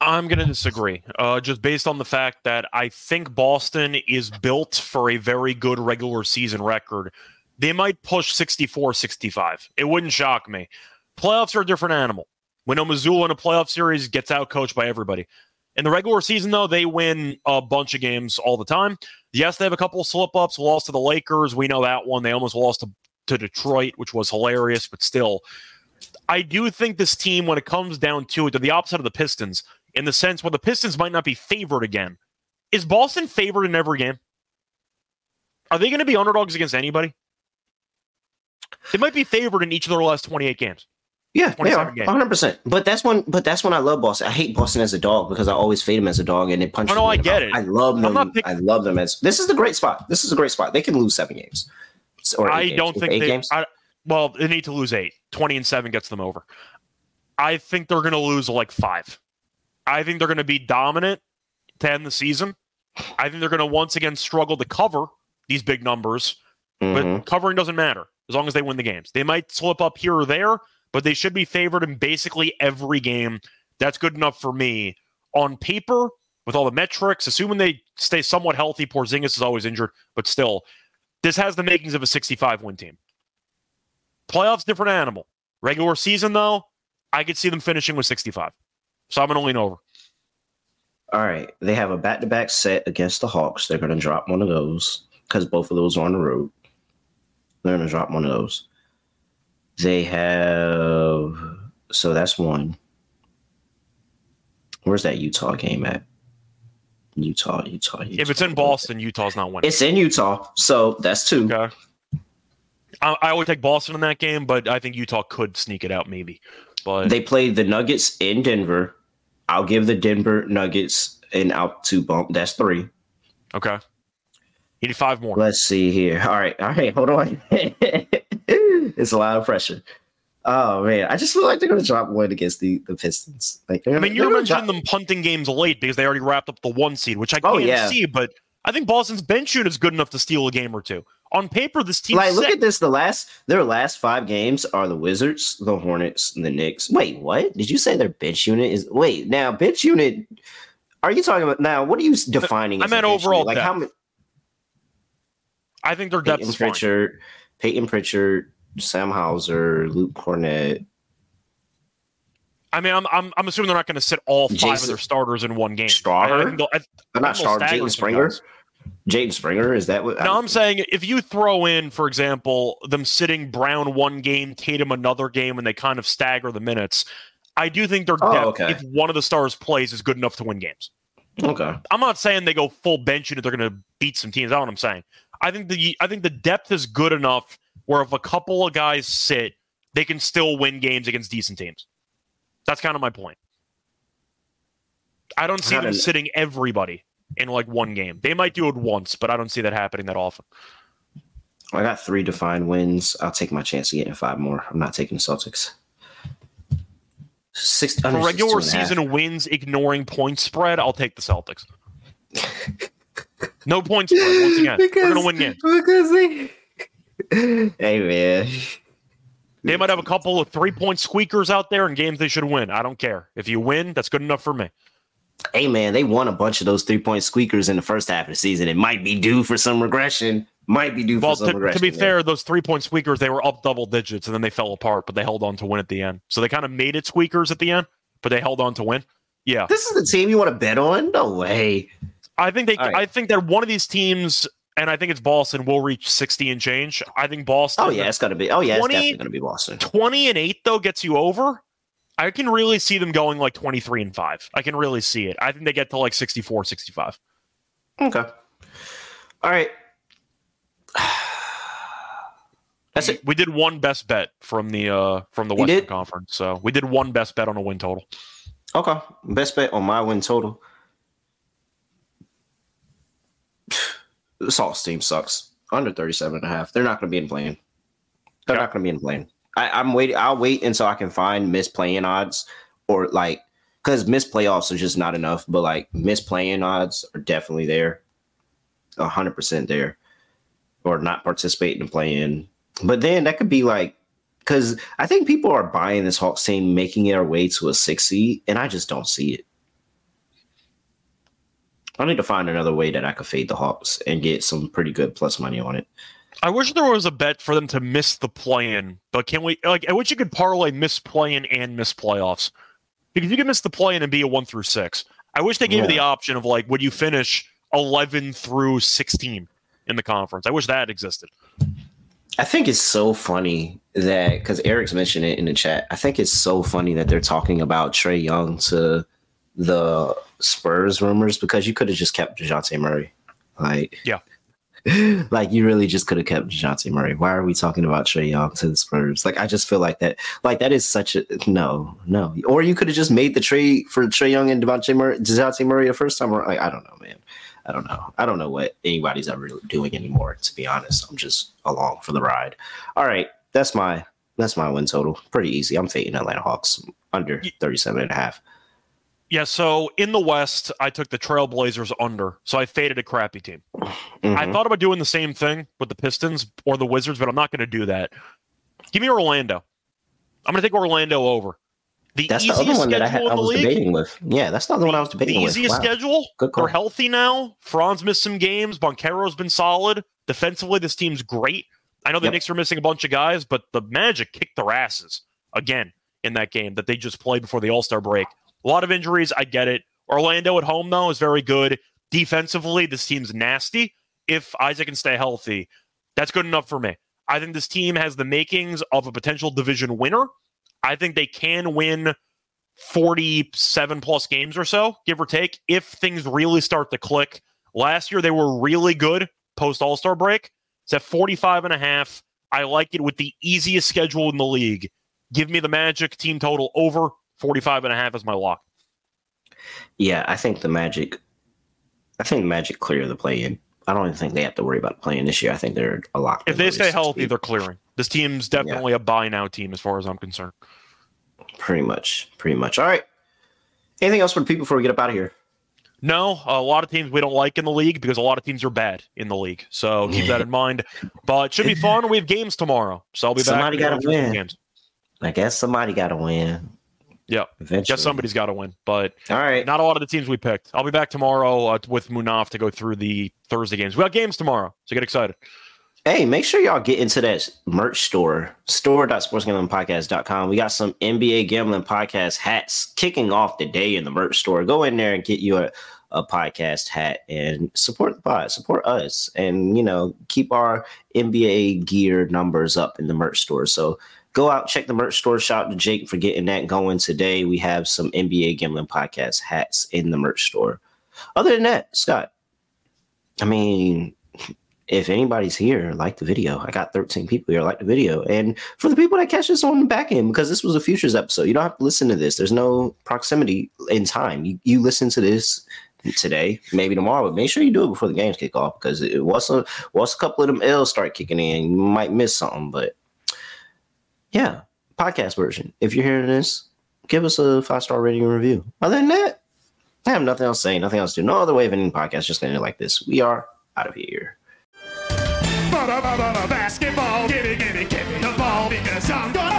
I'm going to disagree, uh, just based on the fact that I think Boston is built for a very good regular season record. They might push 64 65. It wouldn't shock me. Playoffs are a different animal. When Mazzulla in a playoff series gets out coached by everybody. In the regular season, though, they win a bunch of games all the time. Yes, they have a couple of slip ups, lost to the Lakers. We know that one. They almost lost to, to Detroit, which was hilarious, but still. I do think this team, when it comes down to it, they're the opposite of the Pistons in the sense where the Pistons might not be favored again. Is Boston favored in every game? Are they going to be underdogs against anybody? They might be favored in each of their last 28 games. Yeah, they are 100. percent But that's when, but that's when I love Boston. I hate Boston as a dog because I always fade them as a dog, and it punches. Oh, no, me I get it. I love them. pick- I love them as. This is the great spot. This is a great spot. They can lose seven games. Or I games. don't think eight they. games. I, well, they need to lose eight. 20 and seven gets them over. I think they're going to lose like five. I think they're going to be dominant to end the season. I think they're going to once again struggle to cover these big numbers. but Mhm. covering doesn't matter as long as they win the games. They might slip up here or there, but they should be favored in basically every game. That's good enough for me. On paper, with all the metrics, assuming they stay somewhat healthy, Porzingis is always injured, but still, this has the makings of a 65 win team. Playoffs, different animal. Regular season, though, I could see them finishing with 65. So I'm going to lean over. All right, they have a back-to-back set against the Hawks. They're going to drop one of those because both of those are on the road. They're to drop one of those. They have so that's one. Where's that Utah game at? Utah, Utah, Utah. If it's in Boston, Utah's not winning. it's in Utah, so that's two. Okay. I, I would take Boston in that game, but I think Utah could sneak it out, maybe. But They played the Nuggets in Denver, I'll give the Denver Nuggets an altitude bump. That's three. Okay. You need five more. Let's see here. All right, all right, hold on. it's a lot of pressure. Oh man, I just feel like they're gonna drop one against the, the Pistons. Like, I mean, you're mentioning them punting games late because they already wrapped up the one seed, which I Oh, can't yeah. see, but I think Boston's bench unit is good enough to steal a game or two. On paper, this team like look at this. The last their last five games are the Wizards, the Hornets, and the Knicks. Wait, what? Did you say their bench unit is? Wait, now bench unit. Are you talking about now? What are you defining? I as a meant bench overall unit? Like how many? I think their depth Peyton is fine. Pritchard, Peyton Pritchard, Sam Hauser, Luke Kornet. I mean, I'm, I'm, I'm assuming they're not going to sit all five of their starters in one game. Strawher? I, I I, I'm not staggered Jaden Springer. Jaden Springer is that what? No, I'm saying if you throw in, for example, them sitting Brown one game, Tatum another game, and they kind of stagger the minutes, I do think their Oh, depth, okay. if one of the stars plays, is good enough to win games. okay. I'm not saying they go full bench unit; they're going to beat some teams. That's what I'm saying. I think the I think the depth is good enough where if a couple of guys sit, they can still win games against decent teams. That's kind of my point. I don't see them sitting everybody in like one game. They might do it once, but I don't see that happening that often. I got three defined wins. I'll take my chance of getting five more. I'm not taking the Celtics. Six For regular 62 half. season wins, ignoring point spread, I'll take the Celtics. no point spread. Once again, they're going to win games. Because they. hey man, They might have a couple of three point squeakers out there in games they should win. I don't care. If you win, that's good enough for me. hey man, they won a bunch of those three point squeakers in the first half of the season. It might be due for some regression. Might be due Well, for some to, regression. to be man. fair, those three point squeakers, they were up double digits and then they fell apart, but they held on to win at the end. So they kind of made it squeakers at the end, but they held on to win. Yeah. this is the team you want to bet on? No way. I think they right. I think that one of these teams, and I think it's Boston, will reach 60 and change. I think Boston Oh yeah, it's gonna be. Oh yeah, it's 20 definitely gonna be Boston. 20 and 8 though gets you over. I can really see them going like 23 and 5. I can really see it. I think they get to like 64, 65. Okay. All right. That's it. We did one best bet from the uh from the Western? Conference. So we did one best bet on a win total. Okay. Best bet on my win total. The Salts team sucks. Under 37 and a half. They're not going to be in play-in. They're not going to be in play-in. I, I'm waiting. I'll wait until I can find miss play-in odds or like, because miss playoffs are just not enough, but like miss play-in odds are definitely there. 100% there. Or not participating in play-in. But then that could be like, because I think people are buying this Hawks team, making our way to a six seed, and I just don't see it. I need to find another way that I could fade the Hawks and get some pretty good plus money on it. I wish there was a bet for them to miss the play-in, but can we? Like, I wish you could parlay miss play-in and miss playoffs because you can miss the play-in and be a one through six. I wish they gave you the option of like, would you finish eleven through sixteen in the conference? I wish that existed. I think it's so funny that because Eric's mentioned it in the chat. I think it's so funny that they're talking about Trae Young to the Spurs rumors because you could have just kept Dejounte Murray. Like, Yeah. like you really just could have kept Dejounte Murray. Why are we talking about Trae Young to the Spurs? Like, I just feel like that. Like that is such a no, no. Or you could have just made the trade for Trae Young and Devontae Murray, Dejounte Murray the first time. Or like, I don't know, man. I don't know. I don't know what anybody's ever doing anymore. To be honest, I'm just along for the ride. All right, that's my that's my win total. Pretty easy. I'm fading Atlanta Hawks under 37 and a half. Yeah. So in the West, I took the Trailblazers under, so I faded a crappy team. I Mhm. thought about doing the same thing with the Pistons or the Wizards, but I'm not going to do that. Give me Orlando. I'm going to take Orlando over. The That's the other one that I, had, I was league. debating with. Yeah, that's the other one I was the debating with. The easiest Wow. schedule. Good call. They're healthy now. Franz missed some games. Banchero's been solid. Defensively, this team's great. I know the Yep. Knicks are missing a bunch of guys, but the Magic kicked their asses again in that game that they just played before the All Star break. A lot of injuries. I get it. Orlando at home, though, is very good. Defensively, this team's nasty. If Isaac can stay healthy, that's good enough for me. I think this team has the makings of a potential division winner. I think they can win 47 plus games or so, give or take, if things really start to click. Last year, they were really good post All Star break. It's at 45 and a half. I like it with the easiest schedule in the league. Give me the Magic team total over 45 and a half as my lock. Yeah, I think the Magic. I think the Magic clear the play in. I don't even think they have to worry about play-in this year. I think they're a lock. If they stay healthy, they're clearing. This team's definitely yeah. a buy now team, as far as I'm concerned. Pretty much, pretty much. All right. Anything else for the people before we get up out of here? No, a lot of teams we don't like in the league because a lot of teams are bad in the league. So keep that in mind. But it should be fun. We have games tomorrow, so I'll be somebody back. Somebody got to win. Games. I guess somebody got to win. Yeah, eventually. Guess somebody's got to win. But all right, not a lot of the teams we picked. I'll be back tomorrow uh, with Munaf to go through the Thursday games. We got games tomorrow, so get excited. Hey, make sure y'all get into that merch store, store.sportsgamblingpodcast.com. We got some NBA Gambling Podcast hats kicking off the day in the merch store. Go in there and get you a, a podcast hat and support the pod, support us, and, you know, keep our NBA gear numbers up in the merch store. So go out, check the merch store. Shout out to Jake for getting that going today. We have some NBA Gambling Podcast hats in the merch store. Other than that, Scott, I mean, if anybody's here, like the video. I got 13 people here, like the video. And for the people that catch this on the back end, because this was a futures episode, you don't have to listen to this. There's no proximity in time. You, you listen to this today, maybe tomorrow, but make sure you do it before the games kick off because it, once a once a couple of them L's start kicking in, you might miss something. But yeah, podcast version. If you're hearing this, give us a five star rating and review. Other than that, I have nothing else to say, nothing else to do. No other way of ending podcast, just ending it like this. We are out of here. Basketball, give me, give me, give me the ball because I'm gonna